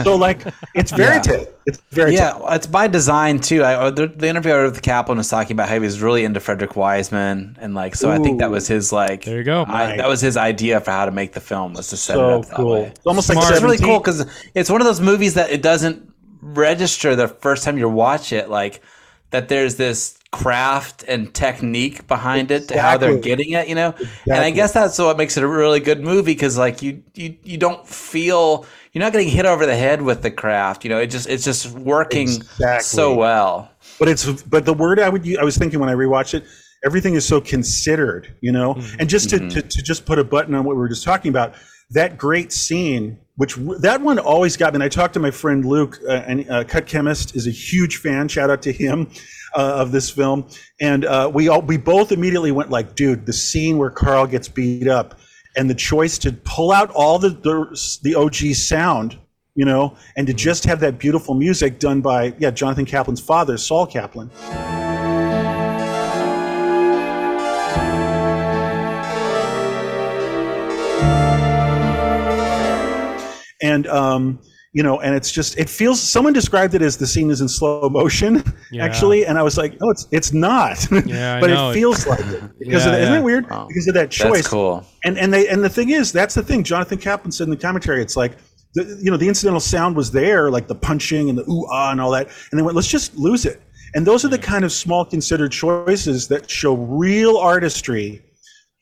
so like, it's *laughs* verite. It's very Yeah, well, it's by design too. I, uh, the, the interview with Kaplan was talking about how he was really into Frederick Wiseman, and like, so I think that was his like. There you go. I, that was his idea for how to make the film was to set it up that cool. way. It's almost like Smart. It's really cool because it's one of those movies that it doesn't register the first time you watch it, like that there's this craft and technique behind it to how they're getting it, you know. And I guess that's what makes it a really good movie because like you you you don't feel you're not getting hit over the head with the craft, you know. It just it's just working Exactly. so well. but it's but the word I would use, I was thinking when I rewatched it, everything is so considered, you know. Mm-hmm. And just to, mm-hmm. to to just put a button on what we were just talking about, that great scene, which that one always got me. And I talked to my friend Luke, uh, and uh, Cut Chemist is a huge fan. Shout out to him. Uh, of this film, and uh, we all we both immediately went like, dude, the scene where Carl gets beat up, and the choice to pull out all the the, the OG sound, you know, and to just have that beautiful music done by yeah Jonathan Kaplan's father, Sol Kaplan. And um, you know, and it's just it feels. Someone described it as the scene is in slow motion, Yeah. actually, and I was like, no, it's it's not. *laughs* Yeah, but know. it feels like it *laughs* because Yeah, of the, isn't it weird? Wow. Because of that choice. That's cool. And and they and the thing is, that's the thing. Jonathan Kaplan said in the commentary, it's like. The, you know the incidental sound was there, like the punching and the ooh ah and all that, and they went, let's just lose it. And those are the kind of small considered choices that show real artistry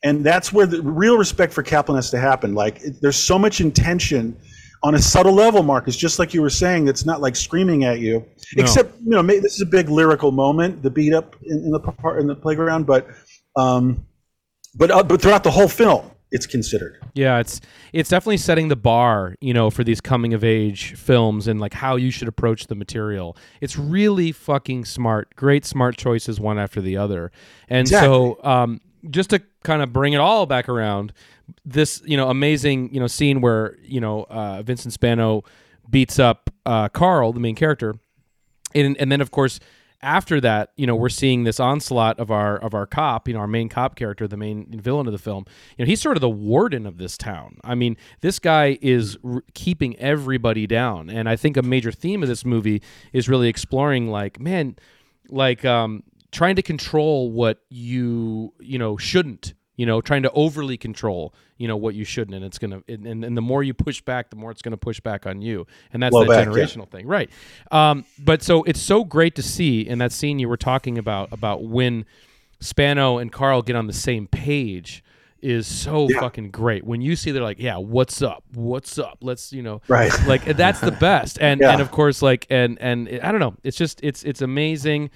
and that's where the real respect for Kaplan has to happen. Like, it- there's so much intention on a subtle level, Marcus. Just like you were saying, it's not like screaming at you. No. Except, you know, this is a big lyrical moment, the beat up in, in the par- in the playground, but, um, but uh, but throughout the whole film, it's considered. Yeah, it's it's definitely setting the bar, you know, for these coming of age films and like how you should approach the material. It's really fucking smart. Great smart choices one after the other. And so um just to kind of bring it all back around, this, you know, amazing, you know, scene where, you know, uh Vincent Spano beats up uh Carl, the main character. And and then of course after that, you know, we're seeing this onslaught of our of our cop, you know, our main cop character, the main villain of the film. You know, he's sort of the warden of this town. I mean, this guy is r- keeping everybody down, and I think a major theme of this movie is really exploring, like, man, like um, trying to control what you you know shouldn't. You know, trying to overly control, you know, what you shouldn't, and it's gonna, and, and, and the more you push back, the more it's gonna push back on you, and that's Blow that back, yeah. generational thing, right? Um, but so it's so great to see in that scene you were talking about about when Spano and Carl get on the same page is so Yeah. fucking great. When you see they're like, yeah, what's up? What's up? Let's you know, Right. *laughs* Like that's the *laughs* best. And Yeah. and of course, like and and it- I don't know. It's just it's it's amazing,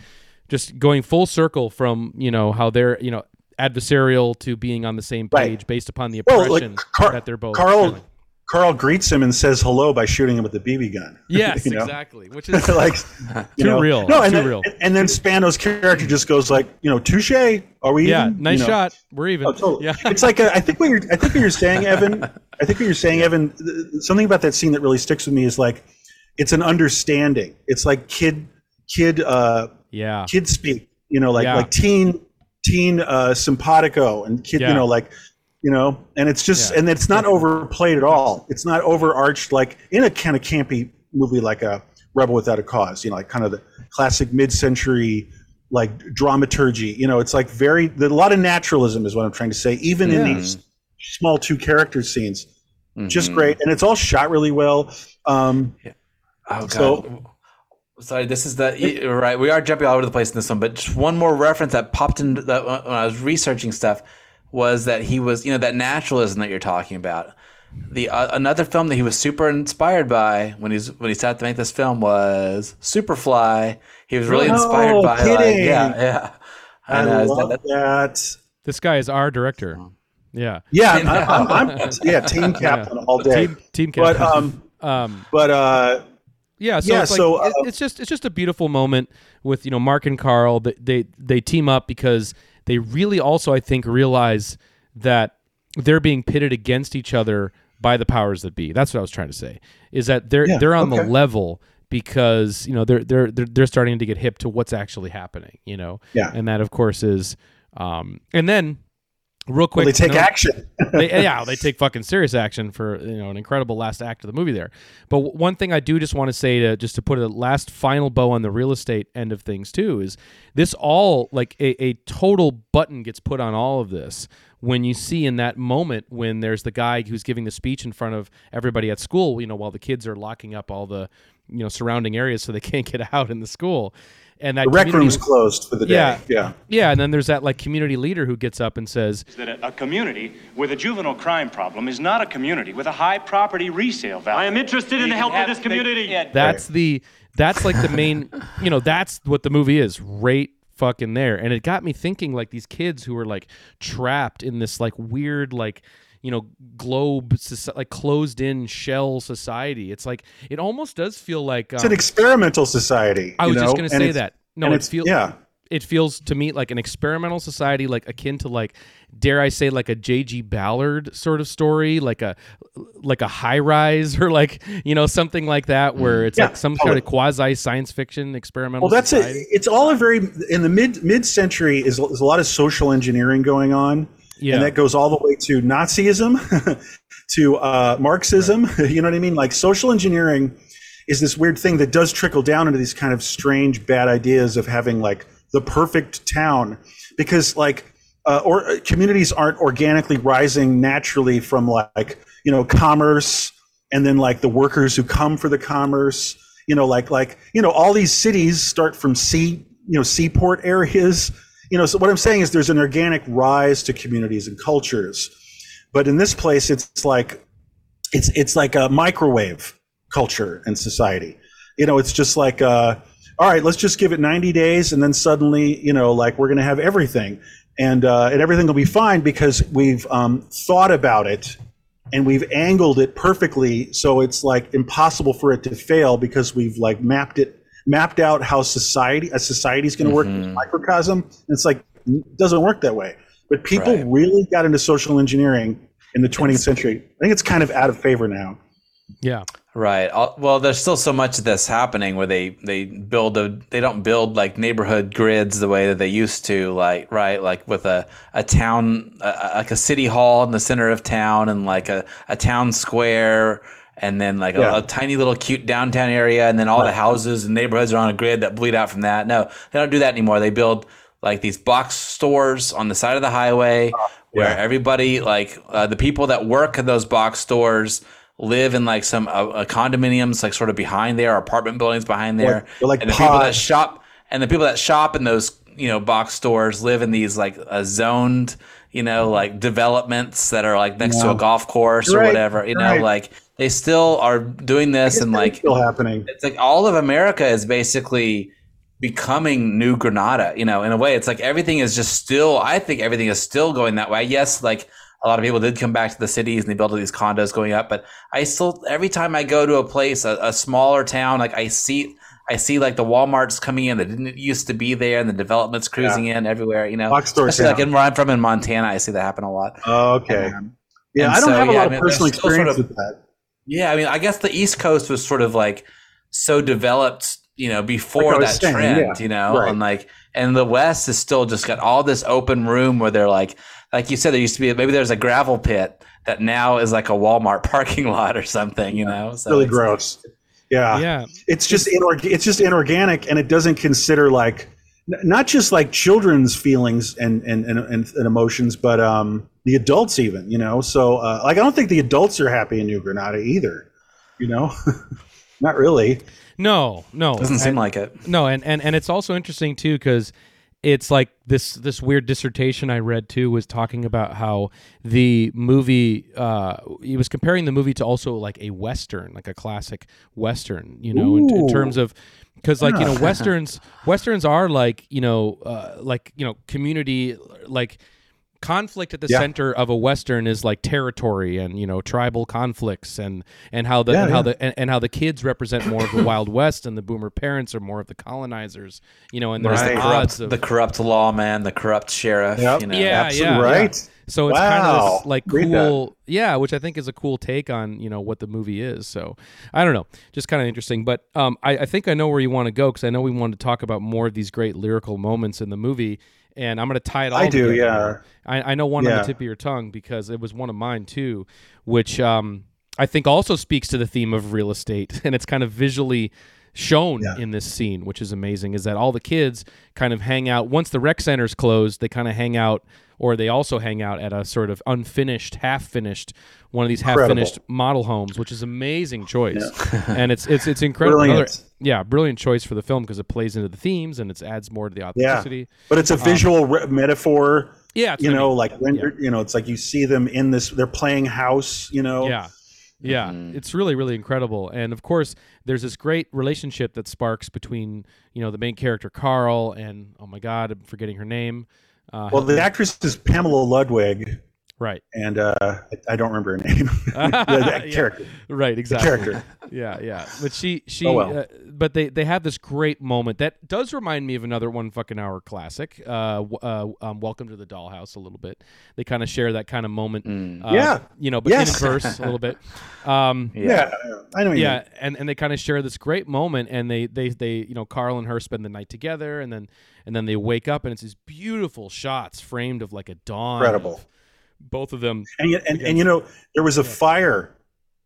just going full circle from you know how they're you know adversarial to being on the same Right. page based upon the Well, oppression like Car- that they're both. Carl, feeling. Carl greets him and says hello by shooting him with the BB gun. *laughs* Yes, You know? exactly. Which *laughs* is like *laughs* Too know. real, No, and too then, real. And then Spano's character just goes like, you know, touche. Are we? yeah, even? nice You know? shot. We're even. Oh, totally. Yeah. It's like uh, I think what you're I think what you're saying, Evan. I think what you're saying, Evan. Something about that scene that really sticks with me is like, it's an understanding. It's like kid kid uh yeah. kid speak. You know, like Yeah. like teen teen uh, simpatico and kid, Yeah. you know, like you know, and it's just Yeah. and it's not overplayed at all. It's not overarched like in a kind of campy movie like a Rebel Without a Cause. You know, like kind of the classic mid-century like dramaturgy. You know, it's like very a lot of naturalism is what I'm trying to say, even in these small two character scenes. Just Mhm. great, and it's all shot really well. Um, Oh god. So- Sorry, this is the right. We are jumping all over the place in this one, but just one more reference that popped in that when I was researching stuff was that he was, you know, that naturalism that you're talking about. The uh, another film that he was super inspired by when he's when he started to make this film was Superfly. He was really No inspired by, like, kidding. yeah, yeah. I And, uh, love that- that. This guy is our director. Yeah. Yeah, *laughs* I, I'm, I'm yeah, team captain all day. Team, team But um, um, but uh, Yeah, so Yeah, it's like so, uh, it's just it's just a beautiful moment with you know Mark and Carl. They, they they team up because they really also I think realize that they're being pitted against each other by the powers that be. That's what I was trying to say. Is that they're Yeah, they're on the level because you know they're they're they're they're starting to get hip to what's actually happening. You know, Yeah. and that of course is um and then real well, quick they take note- action. they, *laughs* yeah, they take fucking serious action for you know an incredible last act of the movie there. But one thing I do just want to say to just to put a last final bow on the real estate end of things too is this all like a, a total button gets put on all of this when you see in that moment when there's the guy who's giving the speech in front of everybody at school, you know, while the kids are locking up all the you know surrounding areas so they *laughs* can't get out in the school. And that The rec community- room's closed for the day. Yeah. Yeah. yeah, and then there's that like community leader who gets up and says, that a, a community with a juvenile crime problem is not a community with a high property resale value. I am interested in the can help of have- this they- community. yeah, That's the that's like the main *laughs* you know that's what the movie is right fucking there and it got me thinking like these kids who are like trapped in this like weird like you know globe like closed in shell society it's like it almost does feel like um, It's an experimental society. I was just going to say that no it feels yeah. it feels to me like an experimental society like akin to like dare i say like a jg ballard sort of story like a like a high rise *laughs* or like you know something like that where it's. Yeah, like some totally. kind of quasi science fiction experimental Well, that's society. it. It's all a very in the mid mid century is, is a lot of social engineering going on, Yeah. and that goes all the way to Nazism, *laughs* to uh, Marxism. *laughs* You know what I mean? Like social engineering is this weird thing that does trickle down into these kind of strange bad ideas of having like the perfect town because like uh, or uh, communities aren't organically rising naturally from like you know commerce and then like the workers who come for the commerce you know like like you know all these cities start from sea you know seaport areas you know so what i'm saying is there's an organic rise to communities and cultures but in this place it's like it's it's like a microwave culture and society. You know it's just like uh all right let's just give it 90 days and then suddenly you know like we're going to have everything. And uh, and everything will be fine because we've um, thought about it and we've angled it perfectly. So it's like impossible for it to fail because we've like mapped it mapped out how society a society is going to work in this microcosm and it's like it doesn't work that way but people Right. really got into social engineering in the 20th century i think it's kind of out of favor now yeah Right. Well, there's still so much of this happening where they they build a they don't build like neighborhood grids the way that they used to. Like right, like with a a town uh, like a city hall in the center of town and like a a town square. And then like Yeah. a, a tiny little cute downtown area, and then all the houses and neighborhoods are on a grid that bleed out from that. No, they don't do that anymore. They build like these box stores on the side of the highway where yeah. everybody like uh, the people that work at those box stores live in like some uh, condominiums like sort of behind there apartment buildings behind there Like- like and the people that shop and the people that shop in those you know box stores live in these like uh, zoned you know like developments that are like next to a golf course or whatever you know right. like they still are doing this and like still happening it's like all of America is basically becoming New Granada. You know, in a way, it's like everything is just still. I think everything is still going that way. Yes, like a lot of people did come back to the cities and they built all these condos going up, but I still every time I go to a place, a, a smaller town, like I see. I see like the WalMarts coming in that didn't used to be there, and the developments cruising in everywhere. You know, Box like in where I'm from in Montana, I see that happen a lot. Oh, okay Um, yeah i don't so, have a yeah, lot I of mean, personal there's still sort experience of- with that Yeah, I mean, I guess the East Coast was sort of like so developed you know, before Like that saying, trend, yeah, you know, right. and like, and the West is still just got all this open room where they're like, like you said, there used to be maybe there's a gravel pit that now is like a Walmart *laughs* parking lot or something, you know. So really gross. Yeah. Yeah. It's just inorg- it's just inorganic and it doesn't consider like n- not just like children's feelings and and, and, and, and emotions, but um the adults even, you know. So uh, like I don't think the adults are happy in New Granada either. You know? *laughs* not really. No, no. Doesn't seem like it. No, and, and and it's also interesting too because it's like this this weird dissertation I read too was talking about how the movie uh he was comparing the movie to also like a western, like a classic western, you know, in, in terms of because like you know *laughs* westerns westerns are like you know uh, like you know community like conflict at the Yeah. center of a western is like territory and you know tribal conflicts and and how the Yeah, and how yeah. the and, and how the kids represent more of the wild west and the boomer parents are more of the colonizers you know and there's Right. the The, corrupt, of the corrupt lawman, the corrupt sheriff. Yep. You know. yeah Absolutely yeah right. yeah. so it's kind of this like cool yeah which i think is a cool take on you know what the movie is so i don't know just kind of interesting but um I, I think i know where you want to go because i know we want to talk about more of these great lyrical moments in the movie and i'm going to tie it all I do, yeah. I, I know one on the tip of your tongue because it was one of mine too, which um, I think also speaks to the theme of real estate, *laughs* and it's kind of visually shown Yeah. in this scene, which is amazing. Is that all the kids kind of hang out once the rec center's closed? They kind of hang out, or they also hang out at a sort of unfinished, half-finished one of these half-finished model homes, which is amazing choice, *laughs* and it's it's it's incredible. Another-. Yeah, brilliant choice for the film because it plays into the themes and it adds more to the authenticity. Yeah. authenticity. But it's a visual re- metaphor. Yeah, You what I know, mean. like when you're, you know, it's like you see them in this. They're playing house. You know. Yeah. Yeah, Mm-hmm. it's really really incredible. And of course, there's this great relationship that sparks between, you know, the main character Carl and oh my god, I'm forgetting her name. Uh, Well, the actress is Pamela Ludwig, right. and uh, I, don't remember her name. *laughs* yeah, that *laughs* Yeah. character. Right, exactly. character. Yeah, yeah. But she she Oh, well. uh, but they they have this great moment that does remind me of another one fucking hour classic. Uh, uh um, Welcome to the Dollhouse a little bit. They kind of share that kind of moment. Uh, Yeah. You know, but Yes. in verse a little bit. *laughs* Um Yeah, I know. yeah mean. and, and they kind of share this great moment and they, they they you know carl and her spend the night together and then and then they wake up and it's these beautiful shots framed of like a dawn Incredible. of both of them And, y- and, and you know, there was a fire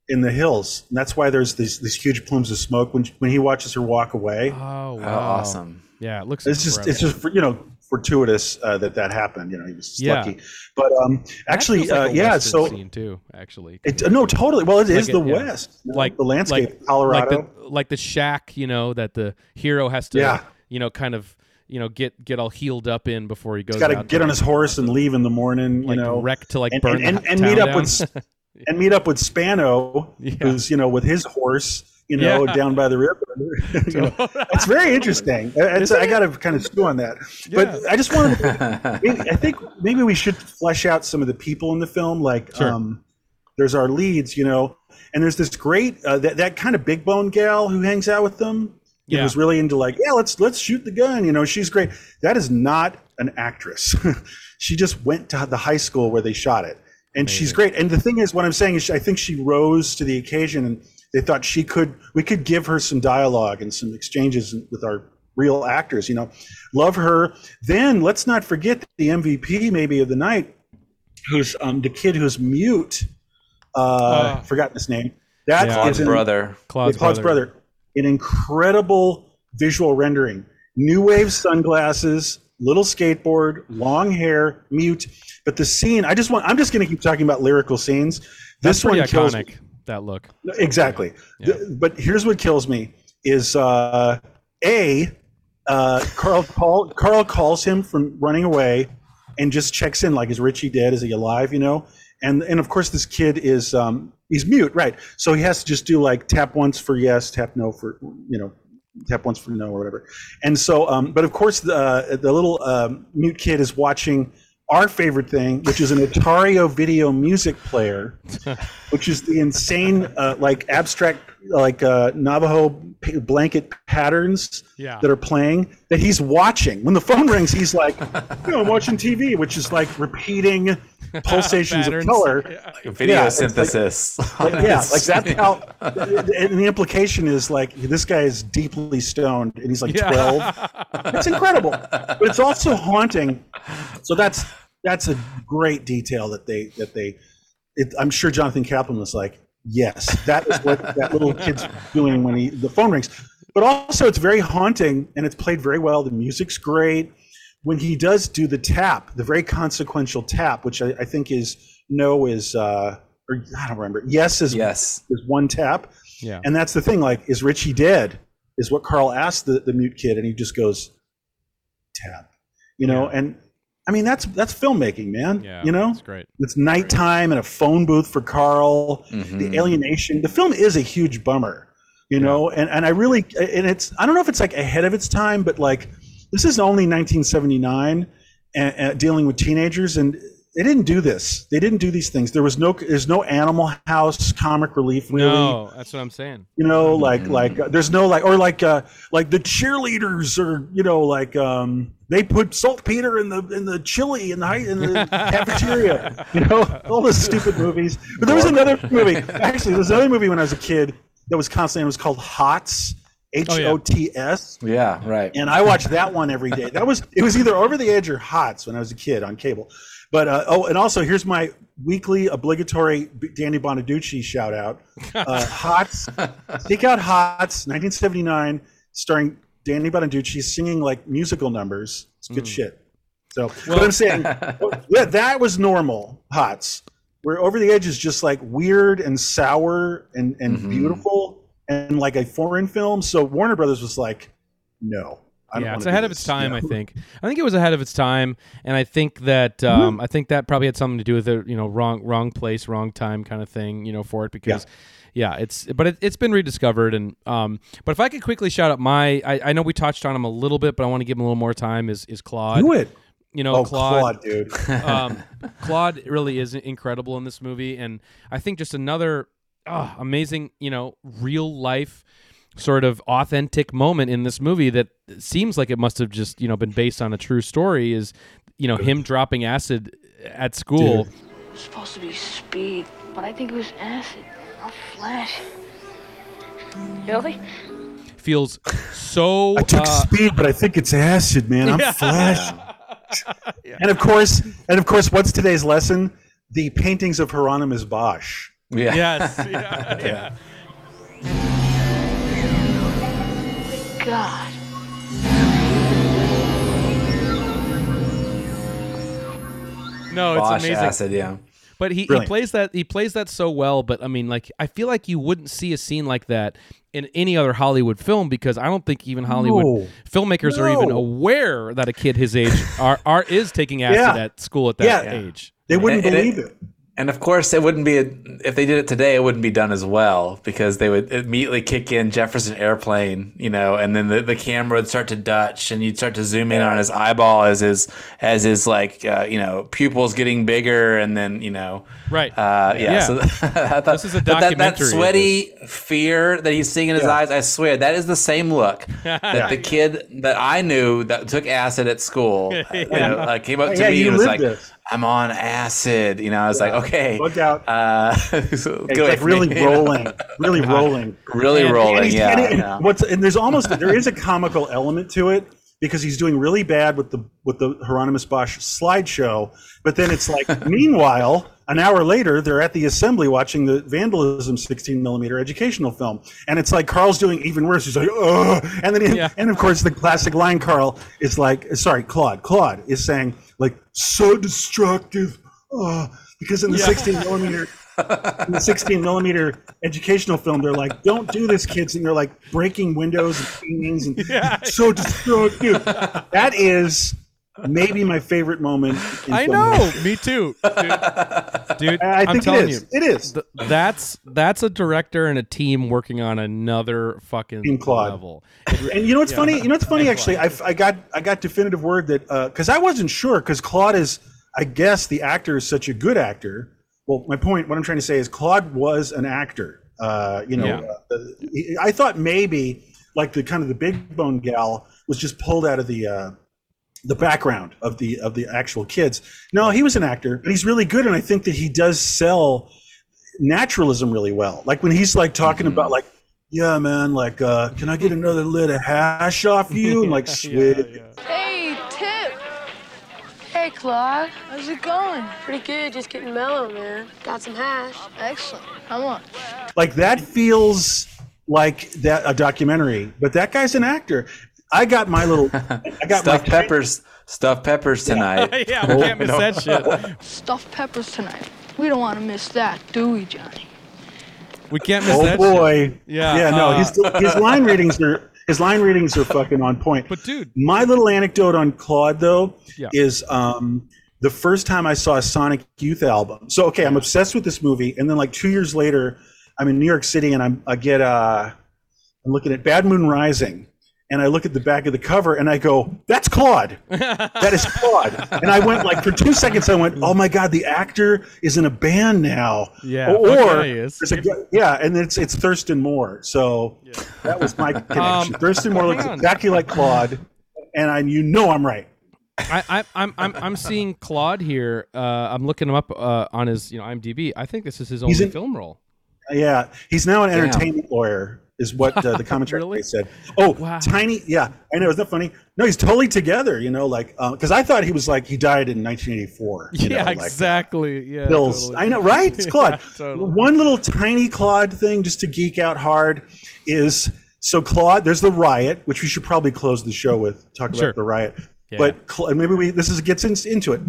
in the hills, and that's why there's these these huge plumes of smoke when when he watches her walk away. oh wow awesome. yeah it looks It's just it's incredible. just you know fortuitous uh, that that happened. You know, he was just Yeah. lucky. But um, actually, like uh, yeah. Western So scene too actually it, no, totally. Well, it is Like the it- yeah. West, you know, like the landscape, like, Colorado. like the like the shack you know that the hero has to Yeah. you know kind of you know get get all healed up in before he goes He's got to out get on his horse and leave in the morning. like you know, wreck to like and, burn and, and, and meet up down. with and meet up with Spano, *laughs* Yeah. who's you know with his horse, you know, Yeah. down by the river. *laughs* You *laughs* know, it's very interesting. It's, I got to kind of stew on that, but I just wanted. To, maybe, I think maybe we should flesh out some of the people in the film. Like, Sure. um, there's our leads, you know, and there's this great uh, that that kind of big bone gal who hangs out with them. You know, Yeah. who's really into like, yeah, let's let's shoot the gun. You know, she's great. That is not an actress. *laughs* she just went to the high school where they shot it, and she's great. And the thing is, what I'm saying is, I think she rose to the occasion, and they thought she could. We could give her some dialogue and some exchanges with our real actors. You know, love her. Then let's not forget the MVP maybe of the night, who's um, the kid who's mute. Uh, Oh. forgotten his name. That Yeah. Claude's is brother. Claude's, yeah, Claude's brother. An incredible visual rendering. New wave sunglasses, little skateboard, long hair, mute. But the scene, I just want I'm just gonna keep talking about lyrical scenes. That's This one pretty kills iconic that look exactly. Yeah. The- but here's what kills me is uh A uh Carl call, Carl calls him from running away and just checks in like is Richie dead? Is he alive? You know? And and of course this kid is um he's mute, right? So he has to just do like tap once for yes, tap no for you know, tap once for no or whatever. And so um but of course the the little um, mute kid is watching our favorite thing, which is an Atari video music player, which is the insane, uh, like abstract, like uh, Navajo blanket patterns Yeah. that are playing that he's watching. When the phone rings, he's like, *laughs* you know, I'm watching TV, which is like repeating *laughs* pulsations of Patterns. color. Video Yeah, it's like- synthesis. yeah, like that's how. And the implication is like this guy is deeply stoned, and he's like Yeah. twelve. *laughs* It's incredible, but it's also haunting. So that's that's a great detail that they that they. It, I'm sure Jonathan Kaplan was like, yes, that is what that little kid's doing when he the phone rings. But also, it's very haunting, and it's played very well. The music's great. When he does do the tap, the very consequential tap, which I, I think is no is uh, or I don't remember. Yes is yes. is one tap. Yeah. And that's the thing. Like, is Richie dead? Is what Carl asked the, the mute kid, and he just goes, tap. You know, and I mean that's that's filmmaking, man. Yeah. You know, It's great. it's nighttime and a phone booth for Carl. Mhm. The alienation. The film is a huge bummer. You know, and and I really and it's I don't know if it's like ahead of its time, but like this is only 1979, and, and dealing with teenagers, and they didn't do this. They didn't do these things. There was no there's no Animal House comic relief really No, that's what I'm saying. you know like like uh, there's no like or like uh like the cheerleaders or you know like um they put saltpeter in the in the chili in the high- in the *laughs* cafeteria you know all those stupid movies but there was another movie actually there's another movie when i was a kid that was constantly it was called hots h-o-t-s Yeah, right. and I watched that one every day. That was it was either Over the Edge or Hots when I was a kid on cable. But uh, oh, and also here's my weekly obligatory Danny Bonaducci shout out. Uh, *laughs* Hots, seek out Hots, 1979, starring Danny Bonaducci singing like musical numbers. It's good shit. So, what I'm saying, *laughs* yeah, that was normal Hots. Where Over the Edge is just like weird and sour and and beautiful and like a foreign film. So Warner Brothers was like, no. Yeah, it's ahead of its time. you I think. I think it was ahead of its time, and I think that um, I think that probably had something to do with it. You know, wrong wrong place, wrong time kind of thing. You know, for it because. Yeah, it's but it, it's been rediscovered and um. But if I could quickly shout out my, I, I know we touched on him a little bit, but I want to give him a little more time. Is is Claude? Do it. You know, Oh, Claude. Claude, dude. um, *laughs* Claude really is incredible in this movie, and I think just another ah, amazing, you know, real life sort of authentic moment in this movie that seems like it must have just you know been based on a true story. Is you know him dropping acid at school. Dude. It's supposed to be speed, but I think it was acid, not flash. Really? Feels so. *laughs* I took uh, speed, but I think it's acid, man. I'm flash. *laughs* And of course, and of course, what's today's lesson? The paintings of Hieronymus Bosch. Yeah. yes. Yeah. *laughs* yeah. God. No, it's Bosch amazing. acid, yeah. But he, he plays that he plays that so well. But I mean, like I feel like you wouldn't see a scene like that in any other Hollywood film because I don't think even Hollywood No. filmmakers are even aware that a kid his age are, are is taking acid Yeah. at school at that Yeah. age. They wouldn't And- and believe it- it. And of course, it wouldn't be a, if they did it today. It wouldn't be done as well because they would immediately kick in Jefferson Airplane, you know, and then the, the camera would start to Dutch, and you'd start to zoom in on his eyeball as his as his like uh, you know pupils getting bigger, and then you know Right. Uh, yeah. Yeah. So *laughs* I thought, This is a but that, that sweaty fear that he's seeing in his Yeah. eyes, I swear, that is the same look *laughs* that the kid that I knew that took acid at school, *laughs* you know, like came up to Yeah, me and was like, this. "I'm on acid." You know, I was like, "Okay, Bug out. uh, *laughs* It's like really *laughs* me. rolling, really rolling. really And- rolling." and yeah, and yeah. What's and there's almost *laughs* there is a comical element to it because he's doing really bad with the with the Hieronymus Bosch slideshow, but then it's like meanwhile. An hour later, they're at the assembly watching the vandalism 16 millimeter educational film, and it's like Carl's doing even worse. He's like, "Ugh," and then, Yeah. and of course, the classic line Carl is like, sorry, Claude, Claude is saying like, so destructive, Ugh," because in the 16 millimeter in the 16 millimeter educational film, they're like, "Don't do this, kids," and they're like breaking windows and things, and *laughs* it's so destructive. That is maybe my favorite moment. In I know. Me too, dude. Dude, *laughs* I am think it is. you, It is. th- that's that's a director and a team working on another fucking Team Claude. level. And you know what's funny? You know what's funny? Actually, I, I got I got definitive word that because I wasn't sure because Claude is I guess the actor is such a good actor. Well, my point, what I'm trying to say is Claude was an actor. Uh, you know, Yeah. uh, he- I thought maybe like the kind of the big bone gal was just pulled out of the uh, the background of the of the actual kids. No, he was an actor, but he's really good, and I think that he does sell naturalism really well. Like when he's like talking about like, yeah, man, like, uh, can I get another lid of hash off *laughs* you? And like, sweet. Hey, Tip. Hey, Claude. How's it going? Pretty good. Just getting mellow, man. Got some hash. Excellent. How much? like that feels like that a documentary, but that guy's an actor. I got my little, *laughs* I got Stuffed my peppers, stuffed peppers tonight. *laughs* yeah, we can't miss that shit. *laughs* Stuffed peppers tonight. We don't want to miss that, do we, Johnny? We can't miss Oh that. shit. boy, Yeah, yeah. No, uh, his his line readings are his line readings are fucking on point. But dude, My little anecdote on Claude though Yeah. is um, the first time I saw a Sonic Youth album. So okay, I'm obsessed with this movie, and then like two years later, I'm in New York City, and I'm I get uh, I'm looking at Bad Moon Rising, and I look at the back of the cover, and I go, "That's Claude. that is Claude." And I went like for two seconds, I went, "Oh my god, the actor is in a band now." Yeah, or, fuck or yeah, is. a yeah, and it's it's Thurston Moore. So that was my connection. Thurston Moore looks Um, on. exactly like Claude, and I you know I'm right. I, I, I'm I'm I'm seeing Claude here. Uh, I'm looking him up uh, on his you know IMDb. I think this is his only He's in- film role. Yeah, he's now an Damn. entertainment lawyer, is what uh, the *laughs* commentary Really? said. Oh, Wow. tiny. Yeah, I know. Isn't that funny? No, he's totally together. You know, like because I thought he was like he died in 1984. Yeah, know, like, exactly. Yeah, Bills. totally. I know, right? It's *laughs* Claude. Yeah, totally. One little tiny Claude thing, just to geek out hard, is so Claude. There's the riot, which we should probably close the show with. Talk about Sure. the riot. Yeah. But Cla- maybe we this is gets in, into it.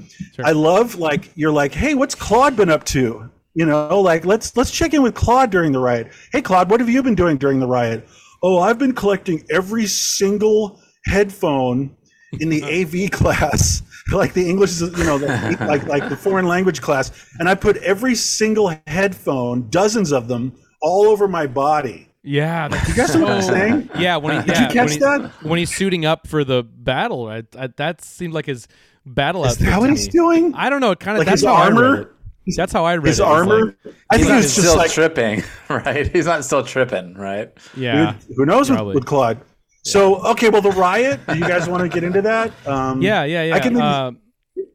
I love like you're like, hey, what's Claude been up to? You know, like let's let's check in with Claude during the riot. Hey, Claude, what have you been doing during the riot? Oh, I've been collecting every single headphone in the *laughs* AV class, like the English, you know, the, like like the foreign language class, and I put every single headphone, dozens of them, all over my body. Yeah, that's You guys know what I'm saying? *laughs* Yeah, when he Did you catch when, he- that? when he's suiting up for the battle, I, I, that seemed like his battle Is that to what me. he's doing? I don't know. It kind of Like that's his how I armor? It. That's how I read His it. Armor. like- I think he's it's just still like tripping, *laughs* right? He's not still tripping, right? yeah, Dude, who knows with, with Claude? So okay, well, the riot. Do you guys want to get into that? Um, yeah, yeah, yeah. I can uh,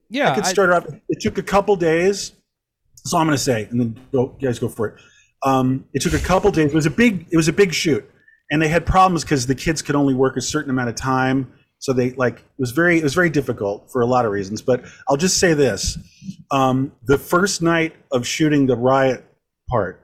yeah, I could I- start off. It took a couple days. So I'm going to say, and then go, you guys go for it. Um, it took a couple days. It was a big. It was a big shoot, and they had problems because the kids could only work a certain amount of time. So they like it was very it was very difficult for a lot of reasons. But I'll just say this: um, the first night of shooting the riot part,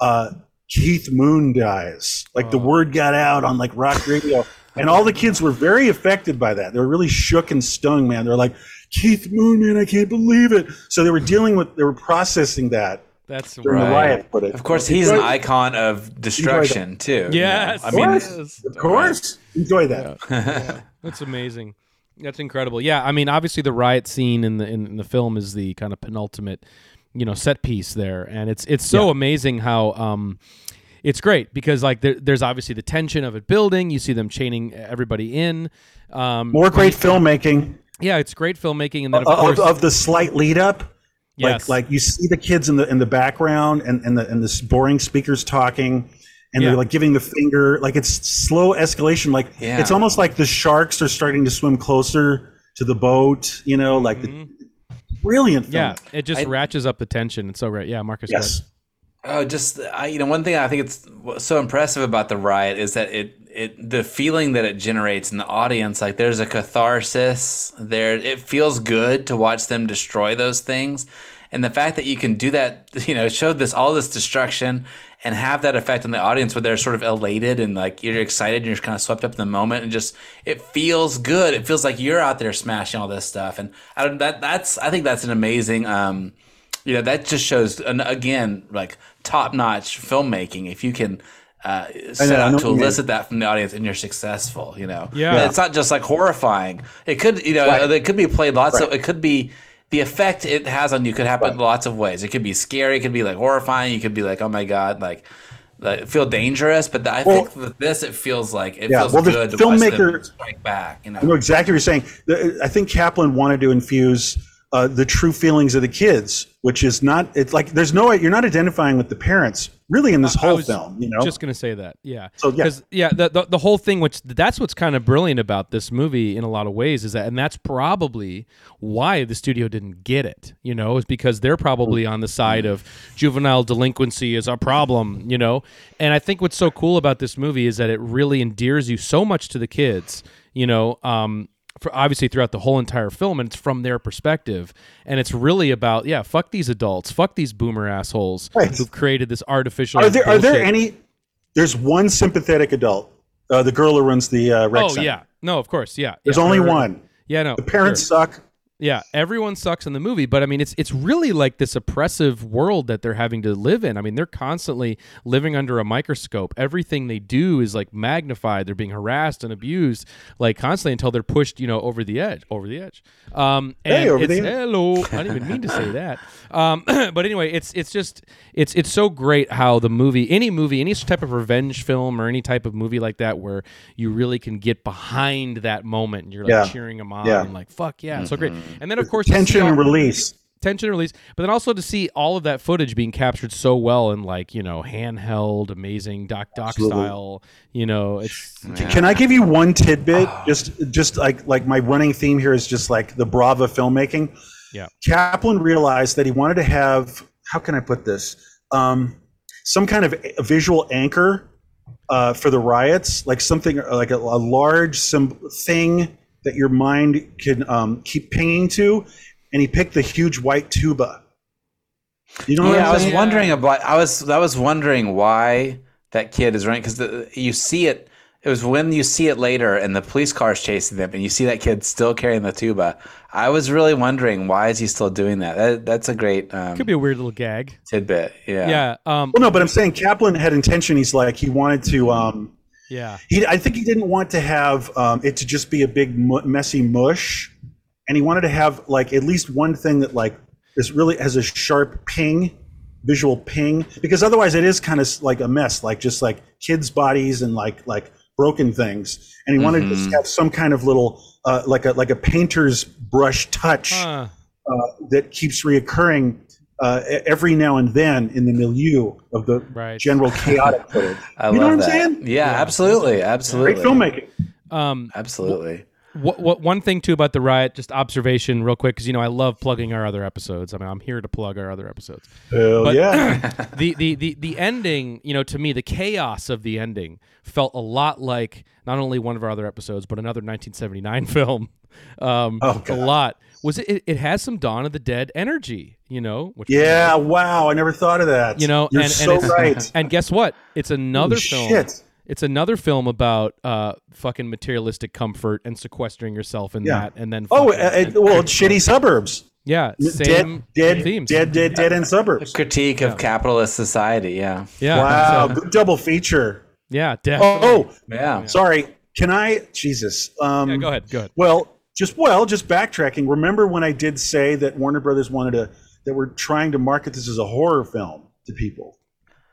uh, Keith Moon dies. Like the word got out on like rock radio, and all the kids were very affected by that. They were really shook and stung, man. They're like, Keith Moon, man, I can't believe it. So they were dealing with, they were processing that that's during the Right. riot. But it, Of course, he's an icon of destruction too. you know? Yes, I mean, yes. of course, enjoy that. That's amazing. That's incredible. Yeah, I mean, obviously the riot scene in the in, the film is the kind of penultimate, you know, set piece there, and it's it's so amazing how um, it's great because like there, there's obviously the tension of it building. You see them chaining everybody in. Um, More great filmmaking yeah, it's great filmmaking, and then of of, course, of the slight lead up. yes, Like, like you see the kids in the in the background and and the and the boring speakers talking, and Yeah. they're like giving the finger. Like it's slow escalation. Like Yeah. it's almost like the sharks are starting to swim closer to the boat. You know, like the brilliant. Film. Mm-hmm. yeah, it just I- ratchets up the tension. It's so great. Yeah, Marcus. go Yes. Oh, just I, you know, one thing I think it's so impressive about the riot is that it it the feeling that it generates in the audience. Like there's a catharsis there. It feels good to watch them destroy those things, and the fact that you can do that, *laughs* you know, show this all this destruction and have that effect on the audience where they're sort of elated and like you're excited and you're kind of swept up in the moment and just it feels good. It feels like you're out there smashing all this stuff, and I don't, that that's I think that's an amazing. um you know that just shows and again like top notch filmmaking if you can uh, set know, out to elicit that from the audience and you're successful you know Yeah. But it's not just like horrifying it could you know Right. it could be played lots of it could be the effect it has on you could happen lots of ways. It could be scary it could be like horrifying you could be like oh my god like like, feel dangerous but I Well- think with this it feels like it Yeah, feels well, the good them filmmaker- strike back you know? I know exactly what you're saying. I think Kaplan wanted to infuse uh, the true feelings of the kids, which is not. It's like there's no you're not identifying with the parents really in this I whole was film. You know, Just gonna say that, yeah. So, yeah. yeah, the, the the whole thing, which that's what's kind of brilliant about this movie in a lot of ways, is that, and that's probably why the studio didn't get it. You know, is because they're probably on the side of juvenile delinquency is a problem. You know, and I think what's so cool about this movie is that it really endears you so much to the kids. You know, um, obviously throughout the whole entire film, and it's from their perspective, and it's really about yeah, fuck these adults, fuck these boomer assholes Right. who've created this artificial. are there are there any? There's one sympathetic adult, uh, the girl who runs the uh, rec Oh center. yeah, no, of course, yeah. There's yeah. only Her- one. Yeah, no. The parents sure. suck. Yeah, everyone sucks in the movie, but I mean, it's it's really like this oppressive world that they're having to live in. I mean, they're constantly living under a microscope. Everything they do is like magnified. They're being harassed and abused, like constantly until they're pushed, you know, over the edge, over the edge. Um, and Hey, over the it's, *laughs* edge. hello. I didn't even mean to say that. Um, *clears throat* but anyway, it's it's just it's it's so great how the movie, any movie, any type of revenge film or any type of movie like that, where you really can get behind that moment and you're like Yeah. cheering them on Yeah. and like fuck yeah, it's so great. And then of course Tension and release. tension and release, but then also to see all of that footage being captured so well in like you know handheld, amazing doc doc Absolutely. style. You know, it's Can I give you one tidbit? Just, just like like my running theme here is just like the Brava filmmaking. yeah. Kaplan realized that he wanted to have how can I put this? Um, some kind of a visual anchor uh, for the riots, like something like a, a large some thing that your mind can um, keep pinging to, and he picked the huge white tuba. You know what yeah, I I'm was saying? wondering about. I was I was wondering why that kid is running because you see it. It was when you see it later, and the police car is chasing them, and you see that kid still carrying the tuba. I was really wondering why is he still doing that. that that's a great um, Could be a weird little gag. tidbit. Yeah. Yeah. Um. Well, no, but I'm saying Kaplan had intention. He's like he wanted to. Um, Yeah. he, I think he didn't want to have um, it to just be a big mu- messy mush, and he wanted to have like at least one thing that like is really has a sharp ping, visual ping, because otherwise it is kind of like a mess, like just like kids' bodies and like like broken things. And he wanted to just have some kind of little uh, like a like a painter's brush touch Huh. uh, that keeps reoccurring uh, every now and then in the milieu of the Right. general chaotic *laughs* footage. I you know love what I'm saying? Yeah, absolutely, absolutely. Great filmmaking. Um. Absolutely. What, what one thing too about the riot? Just observation, real quick, because you know I love plugging our other episodes. I mean, I'm here to plug our other episodes. Hell But- yeah. *clears throat* the, the the the ending, you know, to me, the chaos of the ending felt a lot like not only one of our other episodes, but another 1979 *laughs* film. Um, Oh, a lot. Was it, it? It has some Dawn of the Dead energy, you know. Which Yeah, wow. I never thought of that. you know, You're and, so and it's, right. *laughs* And guess what? It's another Holy film. shit. It's another film about uh, fucking materialistic comfort and sequestering yourself in Yeah. that, and then Oh, fucking- uh, uh, well, shitty suburbs. yeah, same dead, dead, themes. dead, dead, dead in suburbs. Critique of capitalist society. Yeah. Yeah, Wow, so- good double feature. yeah, definitely. Oh, oh, Yeah. sorry. Can I? Jesus. Um, Yeah, go ahead, go ahead. Well, just well, just backtracking. Remember when I did say that Warner Brothers wanted to that we're trying to market this as a horror film to people.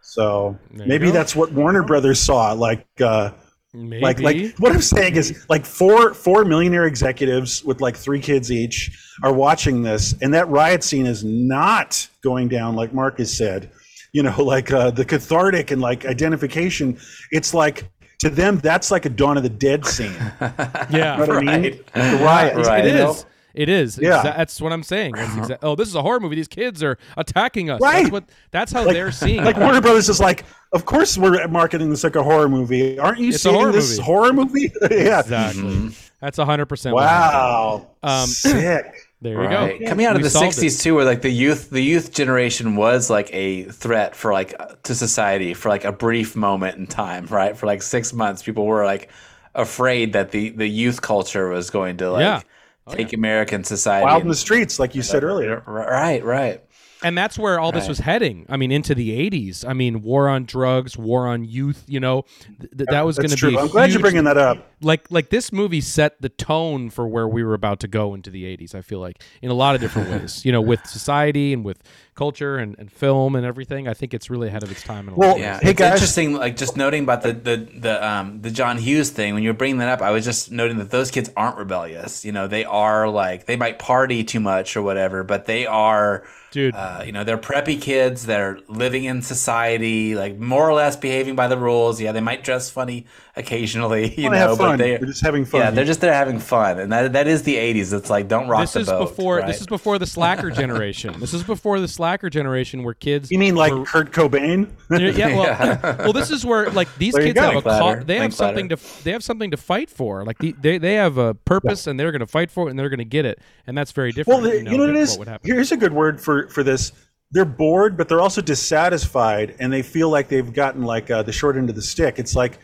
So maybe go. that's what Warner Brothers saw. Like, uh, Maybe. like, like what I'm saying is, like four four millionaire executives with like three kids each are watching this, and that riot scene is not going down like Marcus said. You know, *laughs* like uh, the cathartic and like identification. It's like to them that's like a Dawn of the Dead scene. *laughs* yeah, You know what I mean? *laughs* Right. The riot. Right. It You know? is. It is. Yeah. Exa- that's what I'm saying. Exa- oh, this is a horror movie. These kids are attacking us. Right. That's what. That's how they're seeing. Like. Warner Brothers is like, of course we're marketing this like a horror movie. Aren't you It's seeing horror this movie. horror movie? *laughs* yeah. Exactly. That's hundred percent. Wow. Um, Sick. There you Right. go. Coming out of We the solved it. '60s too, where like the youth, the youth generation was like a threat for like to society for like a brief moment in time, right? For like six months, people were like afraid that the the youth culture was going to like Yeah. Oh, take American society. Wild in the streets, like you said earlier. right, right. and that's where all this was heading. I mean, into the '80s. I mean, war on drugs, war on youth. You know, th- th- that was going That's to be. true. a I'm glad you're bringing that up. Like like this movie set the tone for where we were about to go into the 80s i feel like in a lot of different ways you know with society and with culture and, and film and everything i think it's really ahead of its time in a lot Well, of Yeah, ways. Hey, it's guys. interesting. Like just noting about the the the um the John Hughes thing. When you were bringing that up, I was just noting that those kids aren't rebellious. You know, they are like they might party too much or whatever, but they are. dude Uh, you know, they're preppy kids. They're living in society, like more or less behaving by the rules. Yeah, they might dress funny occasionally, *laughs* you know, but fun. they They're just having fun. Yeah, they're just there having fun, and that that is the '80s. It's like don't rock this the is boat. before right? this is before the slacker generation this is before the slacker generation where kids You mean like were- Kurt Cobain? yeah, *laughs* well, well, this is where like these There kids go. have a Link ca- ladder. they have Link something ladder. to they have something to fight for. Like the, they they have a purpose and they're going to fight for it and they're going to get it, and that's very different. Well, the, you know, what it than is. would happen. Here's a good word for for this. They're bored, but they're also dissatisfied, and they feel like they've gotten like uh, the short end of the stick. It's like,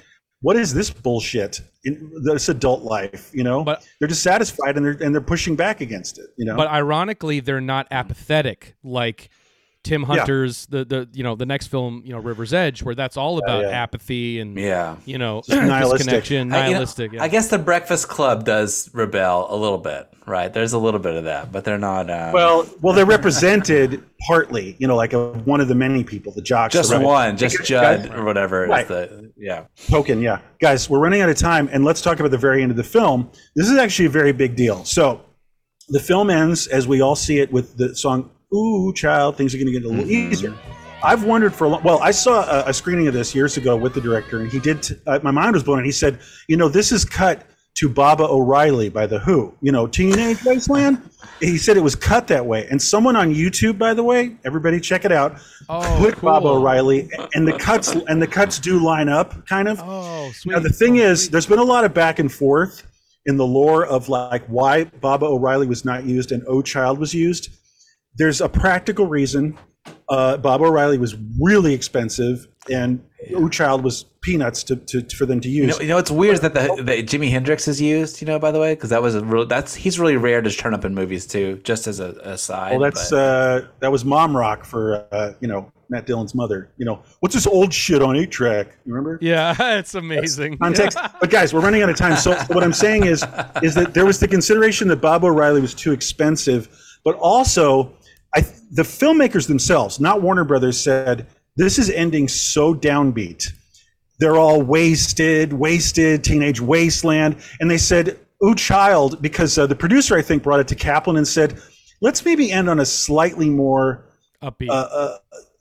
what is this bullshit in this adult life? You know, But- they're dissatisfied and they're and they're pushing back against it. You know, But ironically, they're not apathetic like Tim Hunter's the the you know the next film you know River's Edge, where that's all about yeah. apathy and Yeah. you know *clears throat* nihilistic. disconnection, I, you know, nihilistic. yeah. I guess the Breakfast Club does rebel a little bit, right? There's a little bit of that, but they're not. Um, well, well, they're represented partly. You know, like a, one of the many people, the jocks. just the rebel- one, just Guys, Judd or whatever. Right. The yeah. token yeah guys we're running out of time and let's talk about the very end of the film this is actually a very big deal so the film ends as we all see it with the song ooh child things are going to get a little easier i've wondered for a long well i saw a, a screening of this years ago with the director and he did t- uh, my mind was blown and he said you know this is cut to baba o'riley by the who you know teenage wasteland he said it was cut that way and someone on youtube by the way everybody check it out Oh, put baba cool. o'riley and the cuts and the cuts do line up kind of oh, sweet. now the thing is, there's been a lot of back and forth in the lore of like why Baba O'Riley was not used and O Child was used. There's a practical reason. Uh, Baba O'Riley was really expensive, and O Child was peanuts to, to for them to You use. know, you know what's weird is that the, the Jimi Hendrix is used. You know, by the way, because that was a real. That's he's really rare to turn up in movies too. Just as a, a side. well, that's but- uh, that was mom rock for uh, you know Matt Dillon's mother. You know what's this old shit on eight track? You remember? yeah, *laughs* it's amazing. context. but guys, we're running out of time. So what I'm saying is, is that there was the consideration that Bob O'Reilly was too expensive, but also, I the filmmakers themselves, not Warner Brothers, said this is ending so downbeat. They're all wasted, wasted, teenage wasteland, and they said, "Ooh, child," because uh, the producer I think brought it to Kaplan and said, "Let's maybe end on a slightly more." Upbeat. uh, uh,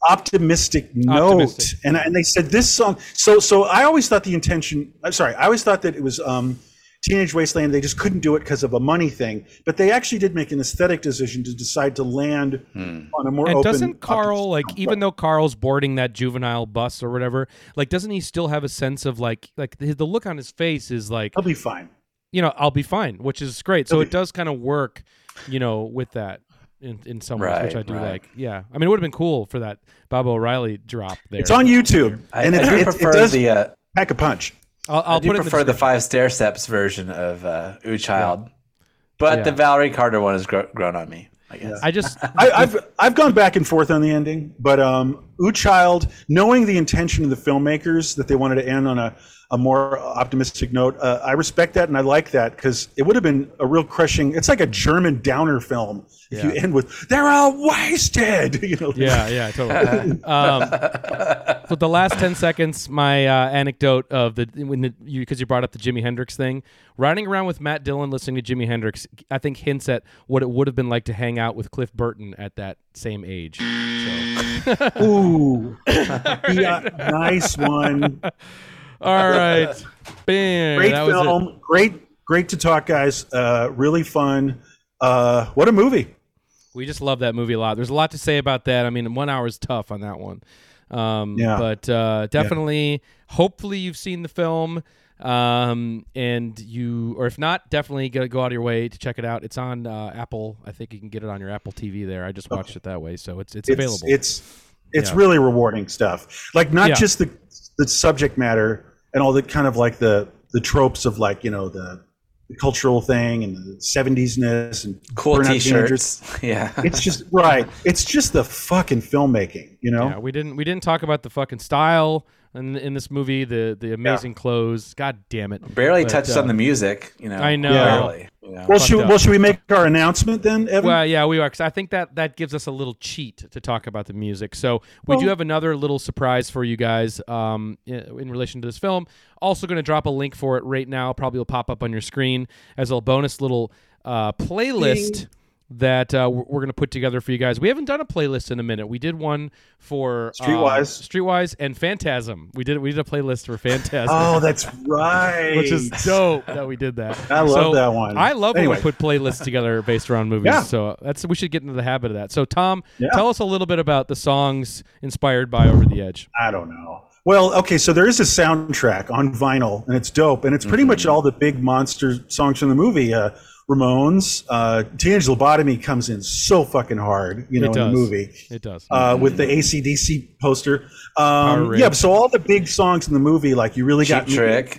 optimistic note Optimistic. and and they said this song so so i always thought the intention i'm sorry i always thought that it was um teenage wasteland they just couldn't do it because of a money thing but they actually did make an aesthetic decision to decide to land on a more and open doesn't Carl like optimistic even note. though Carl's boarding that juvenile bus or whatever, like doesn't he still have a sense of like like the, the look on his face is like i'll be fine you know I'll be fine, which is great. So He'll it be- does kind of work, you know, with that in in some ways, which I do right. like. Yeah, I mean it would have been cool for that Bob O'Reilly drop there. it's on youtube I, and I it, do it, it prefer does the. Uh, pack a punch I'll, I'll I do put it in prefer the, the, Five Stairsteps version of uh, Ooh Child, but Yeah. the Valerie Carter one has gro- grown on me. I guess. I just *laughs* I, I've I've gone back and forth on the ending, but um, Ooh Child, knowing the intention of the filmmakers that they wanted to end on a, a more optimistic note, uh, I respect that and I like that because it would have been a real crushing. It's like a German downer film if you end with "They're all wasted," *laughs* you know. yeah yeah totally. *laughs* um, with the last ten seconds, my uh, anecdote of the when the, you because you brought up the Jimi Hendrix thing, riding around with Matt Dillon listening to Jimi Hendrix, I think hints at what it would have been like to hang out with Cliff Burton at that same age. So. Ooh, *laughs* yeah, nice one. All right, bam. Great that was film. Great, great to talk, guys. Uh, really fun. Uh, what a movie. We just love that movie a lot. There's a lot to say about that. I mean, one hour is tough on that one. Um, Yeah. But uh, definitely, hopefully, you've seen the film. Um, and you, or if not, definitely go, go out of your way to check it out. It's on uh, Apple. I think you can get it on your Apple TV there. I just watched it that way, so it's it's, available. It's it's Yeah. really rewarding stuff. Like not Yeah. just the the subject matter and all the kind of like the the tropes of like you know the, the cultural thing and the seventies-ness and cool. T-shirts. *laughs* Yeah. It's just right. It's just the fucking filmmaking, you know. yeah, we didn't we didn't talk about the fucking style in, in this movie. The the amazing clothes. God damn it! Barely But, touched uh, on the music. You know, I know. Barely. You know. Well, should, up. well, should we make our announcement then, Evan? Well, yeah, we are. Because I think that that gives us a little cheat to talk about the music. So we do have another little surprise for you guys um, in, in relation to this film. Also, going to drop a link for it right now. Probably will pop up on your screen as a bonus little uh, playlist. That uh, we're going to put together for you guys. We haven't done a playlist in a minute. We did one for uh, Streetwise. Streetwise, and Phantasm. We did we did a playlist for Phantasm. *laughs* oh, that's right. which is dope that we did that. I love So, that one. I love Anyway. when we put playlists together based around movies. Yeah. So that's we should get into the habit of that. So Tom, Yeah. tell us a little bit about the songs inspired by Over the Edge. I don't know. Well, okay, so there is a soundtrack on vinyl, and it's dope, and it's pretty much all the big monster songs from the movie. Uh, Ramones, uh, Teenage Lobotomy comes in so fucking hard, you know, It in the does. movie. It does. Uh, with the ACDC poster. Power Um, yeah, so all the big songs in the movie, like you really Cheap got me- trick.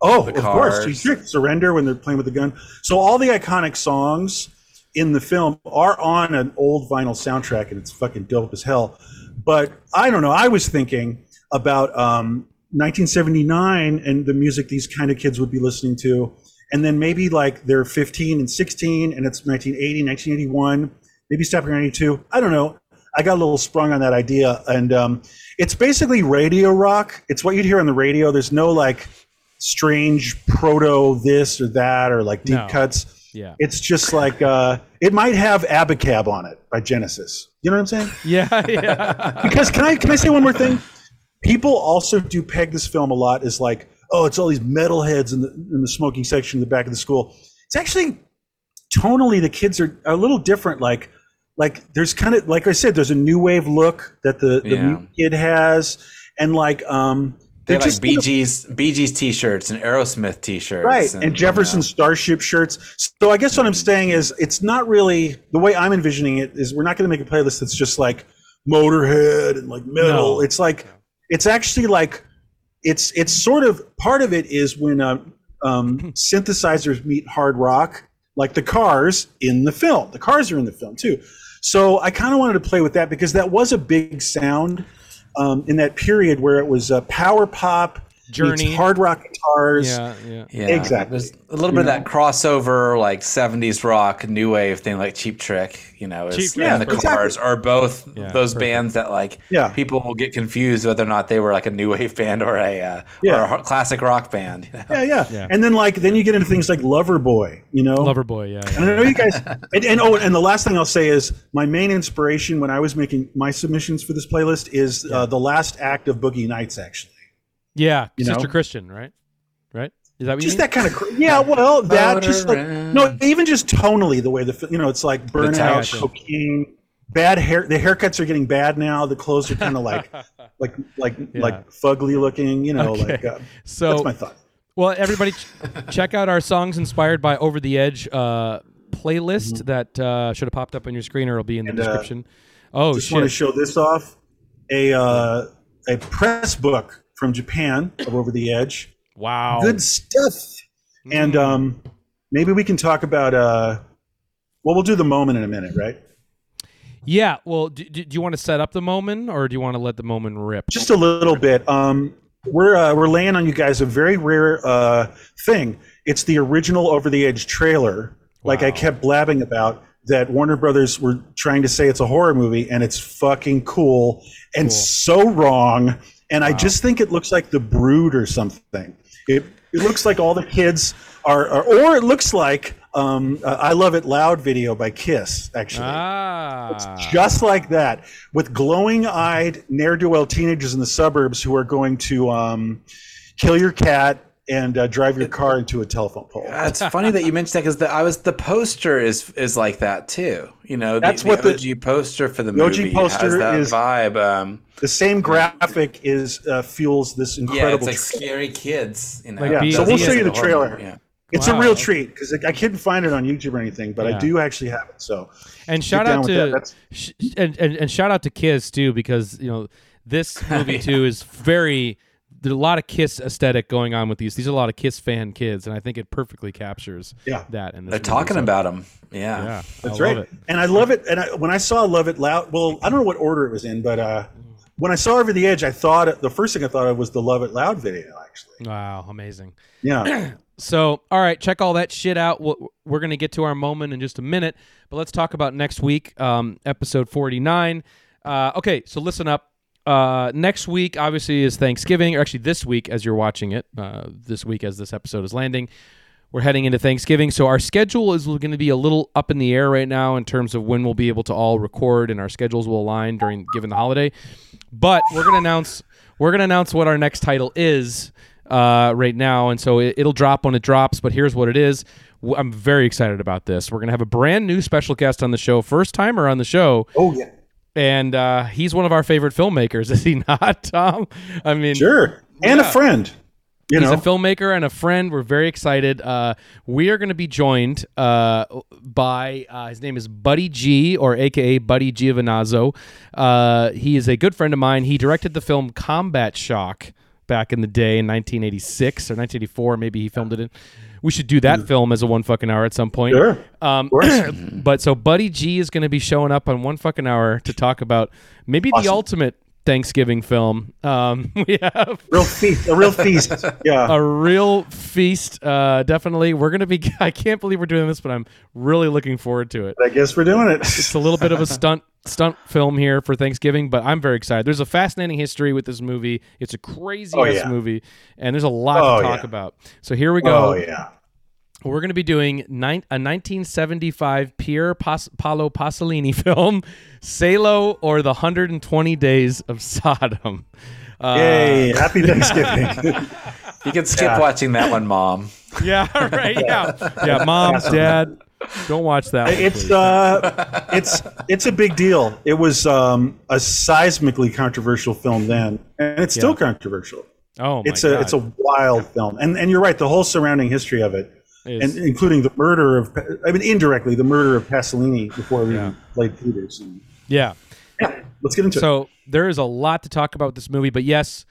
Oh, The of course, Cheap Trick, Surrender when they're playing with the gun. So all the iconic songs in the film are on an old vinyl soundtrack, and it's fucking dope as hell. But I don't know. I was thinking about um, 1979 and the music these kind of kids would be listening to, and then maybe like they're 15 and 16, and it's 1980, 1981, maybe stopping around 92. I don't know. I got a little sprung on that idea, and um, it's basically radio rock. It's what you'd hear on the radio. There's no like strange proto this or that or like deep No. cuts. yeah. It's just like uh, it might have Abacab on it by Genesis. You know what I'm saying? *laughs* Yeah, yeah. Because can I can I say one more thing? People also do peg this film a lot as like, oh, it's all these metalheads in the in the smoking section in the back of the school. It's actually tonally the kids are, are a little different. Like like there's kind of like I said, there's a new wave look that the the Yeah. kid has, and like um, They they're like Bee Gees, Bee Gees t-shirts and Aerosmith t-shirts. right and, Jefferson Starship shirts. So I guess what I'm saying is it's not really the way I'm envisioning it is we're not going to make a playlist that's just like Motorhead and like metal. No. It's like it's actually like it's it's sort of part of it is when uh, um, *clears throat* synthesizers meet hard rock, like the Cars in the film. The Cars are in the film too. So I kind of wanted to play with that because that was a big sound um, in that period where it was uh, power pop, Journey. hard rock guitars. yeah, yeah. Yeah, Exactly. There's a little bit of that crossover, like '70s rock, new wave thing, like Cheap Trick. You know, is, Cheap Trick, and the exactly. Cars are both Yeah, those perfect. bands that like Yeah. people will get confused whether or not they were like a new wave *laughs* band or a uh, Yeah. or a h- classic rock band. you know? Yeah, yeah, Yeah. And then like then you get into things like Loverboy, you know. Loverboy, yeah. And I know you guys. *laughs* And, and oh, and the last thing I'll say is my main inspiration when I was making my submissions for this playlist is uh, the last act of Boogie Nights. Actually, Yeah, You Sister know? Christian, right? Right? Is that what you just mean? that kind of. Yeah, well, that just like no, even just tonally the way the you know it's like burnout, Gotcha. cocaine, bad hair. The haircuts are getting bad now. The clothes are kind of like *laughs* like like Yeah. like fugly looking. You know, Okay. like uh, so that's my thought. Well, everybody, ch- check out our songs inspired by Over the Edge uh, playlist that uh, should have popped up on your screen, or it'll be in the Mm-hmm. And, uh, description. oh just want to show this off a uh, a press book from Japan of Over the Edge. wow. Good stuff. And um, maybe we can talk about. Uh, well, we'll do the moment in a minute, right? Yeah. Well, do, do, you want to set up the moment, or do you want to let the moment rip? Just a little bit. Um, we're uh, we're laying on you guys a very rare uh, thing. It's the original Over the Edge trailer. Like I kept blabbing about that Warner Brothers were trying to say it's a horror movie, and it's fucking cool and Cool. so wrong. And I just think it looks like The Brood or something. It it looks like all the kids are, are or it looks like um, uh, I Love It Loud video by Kiss. Actually, ah. It's just like that, with glowing-eyed ne'er-do-well teenagers in the suburbs who are going to um, kill your cat and uh, drive your car into a telephone pole. It's funny that you mentioned that because the I was the poster is is like that too. You know, That's the what the- OG poster for the the OG movie poster has that is- vibe. Um, The same graphic is uh, fuels this incredible. yeah, it's like tra- scary kids. You know, Like Yeah, so we'll show you the It's horror trailer. Yeah. it's Wow. a real treat because I couldn't find it on YouTube or anything, but Yeah. I do actually have it. So And shout out with that. to That's- sh- and, and and shout out to Kiss too because you know this *laughs* movie Yeah. too is very there's a lot of Kiss aesthetic going on with these. These are a lot of Kiss fan kids, and I think it perfectly captures Yeah. that. And They're movie. talking So, about them. Yeah. Yeah, That's I right. love it. And I love it. And I, when I saw Love It Loud, well, I don't know what order it was in, but uh, when I saw Over the Edge, I thought the first thing I thought of was the Love It Loud video. Actually, Wow, amazing. yeah. *clears throat* So, all right, check all that shit out. We'll- We're going to get to our moment in just a minute, but let's talk about next week, um, episode 49. Uh, okay, so listen up. Uh, next week, obviously, is Thanksgiving, or actually this week as you're watching it, uh, this week as this episode is landing. We're heading into Thanksgiving, so our schedule is going to be a little up in the air right now in terms of when we'll be able to all record, and our schedules will align during given the holiday. But we're going to announce we're going to announce what our next title is uh, right now, and so it, it'll drop when it drops. But here's what it is: I'm very excited about this. We're going to have a brand new special guest on the show, first timer on the show, Oh yeah. And uh, he's one of our favorite filmmakers, *laughs* is he not, Tom? I mean, Sure. And Yeah. a friend. You He's know. a filmmaker and a friend. We're very excited. Uh, we are going to be joined uh, by uh, his name is Buddy G, or AKA Buddy Giovinazzo. Uh, he is a good friend of mine. He directed the film Combat Shock back in the day in 1986 or 1984. Maybe he filmed it in. We should do that film as a one fucking hour at some point. Sure. Um, course. *clears throat* but so Buddy G is going to be showing up on one fucking hour to talk about maybe the ultimate Thanksgiving film. Um, *laughs* we have real feast. A real feast. Yeah. a real feast. Uh, definitely, we're gonna be. *laughs* I can't believe we're doing this, but I'm really looking forward to it. I guess we're doing it. It's a little bit of a *laughs* stunt stunt film here for Thanksgiving, but I'm very excited. There's a fascinating history with this movie. It's a crazy Oh, yeah. movie, and there's a lot Oh, to talk yeah. about. So here we go. Oh yeah. We're going to be doing nine, a 1975 Pier Pas- Paolo Pasolini *laughs* film, Salo or the 120 Days of Sodom. Uh, Yay! Happy *laughs* Thanksgiving. You can skip Yeah. watching that one, Mom. *laughs* Yeah, right. Yeah, yeah. Mom, Dad, don't watch that. One, it's please. uh, it's it's a big deal. It was um, a seismically controversial film then, and it's still Yeah. controversial. oh my It's a God. it's a wild film, and and you're right. The whole surrounding history of it, Is- and including the murder of, I mean, indirectly the murder of Pasolini before we Yeah. played theaters. And, yeah. yeah, let's get into it. So there is a lot to talk about this movie, but yes,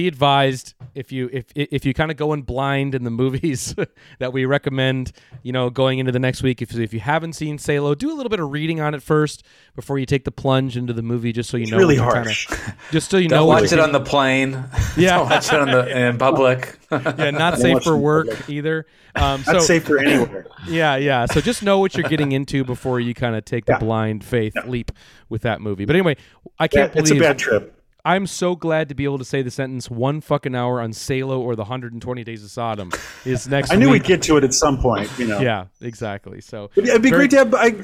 be advised if you if if you kind of go in blind in the *laughs* movies that we recommend, you know, going into the next week. If if you haven't seen Salo, do a little bit of reading on it first before you take the plunge into the movie, just so you It's know. really what harsh. Kinda, *laughs* just so you know. Don't what watch you're it on the plane. Yeah. *laughs* Don't watch it on the in public. yeah, not safe for work public. either. Um, Not so safe for anywhere. yeah, yeah. So just know what you're getting into before you kind of take the Yeah. blind faith leap with that movie. But anyway, I can't Yeah, it's a believe bad trip. I'm so glad to be able to say the sentence "one fucking hour on Salo or the 120 Days of Sodom" is *laughs* next. I knew week. we'd get to it at some point. You know. Yeah, exactly. So But it'd be Very- great to have I,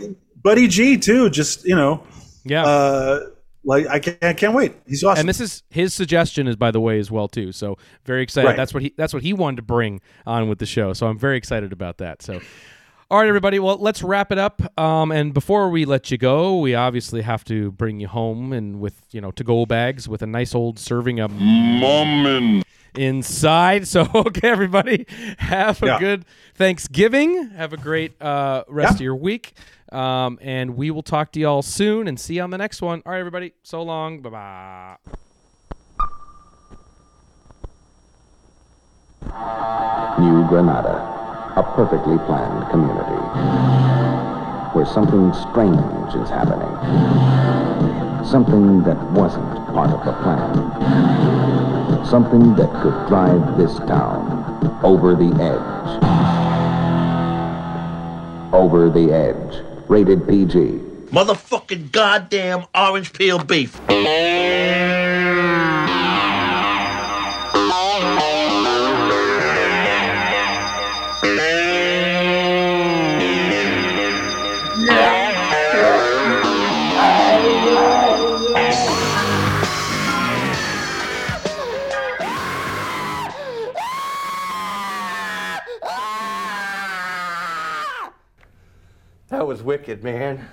Buddy G too. Just you know, yeah. uh, like I can't, I can't wait. He's awesome. and this is his suggestion is by the way as well too. So very excited. Right. That's what he that's what he wanted to bring on with the show. So I'm very excited about that. So all right, everybody. Well, let's wrap it up. Um, and before we let you go, we obviously have to bring you home and with you know to go bags with a nice old serving of Mummin. inside. *laughs* So okay, everybody, have a Yeah. good Thanksgiving. Have a great uh, rest Yeah. of your week. Um, and we will talk to y'all soon and see you on the next one. All right, everybody. So long. Bye bye. New Granada, a perfectly planned community where something strange is happening. Something that wasn't part of the plan. Something that could drive this town over the edge. Over the edge. Rated PG. Motherfucking goddamn orange peel beef. Wicked, man.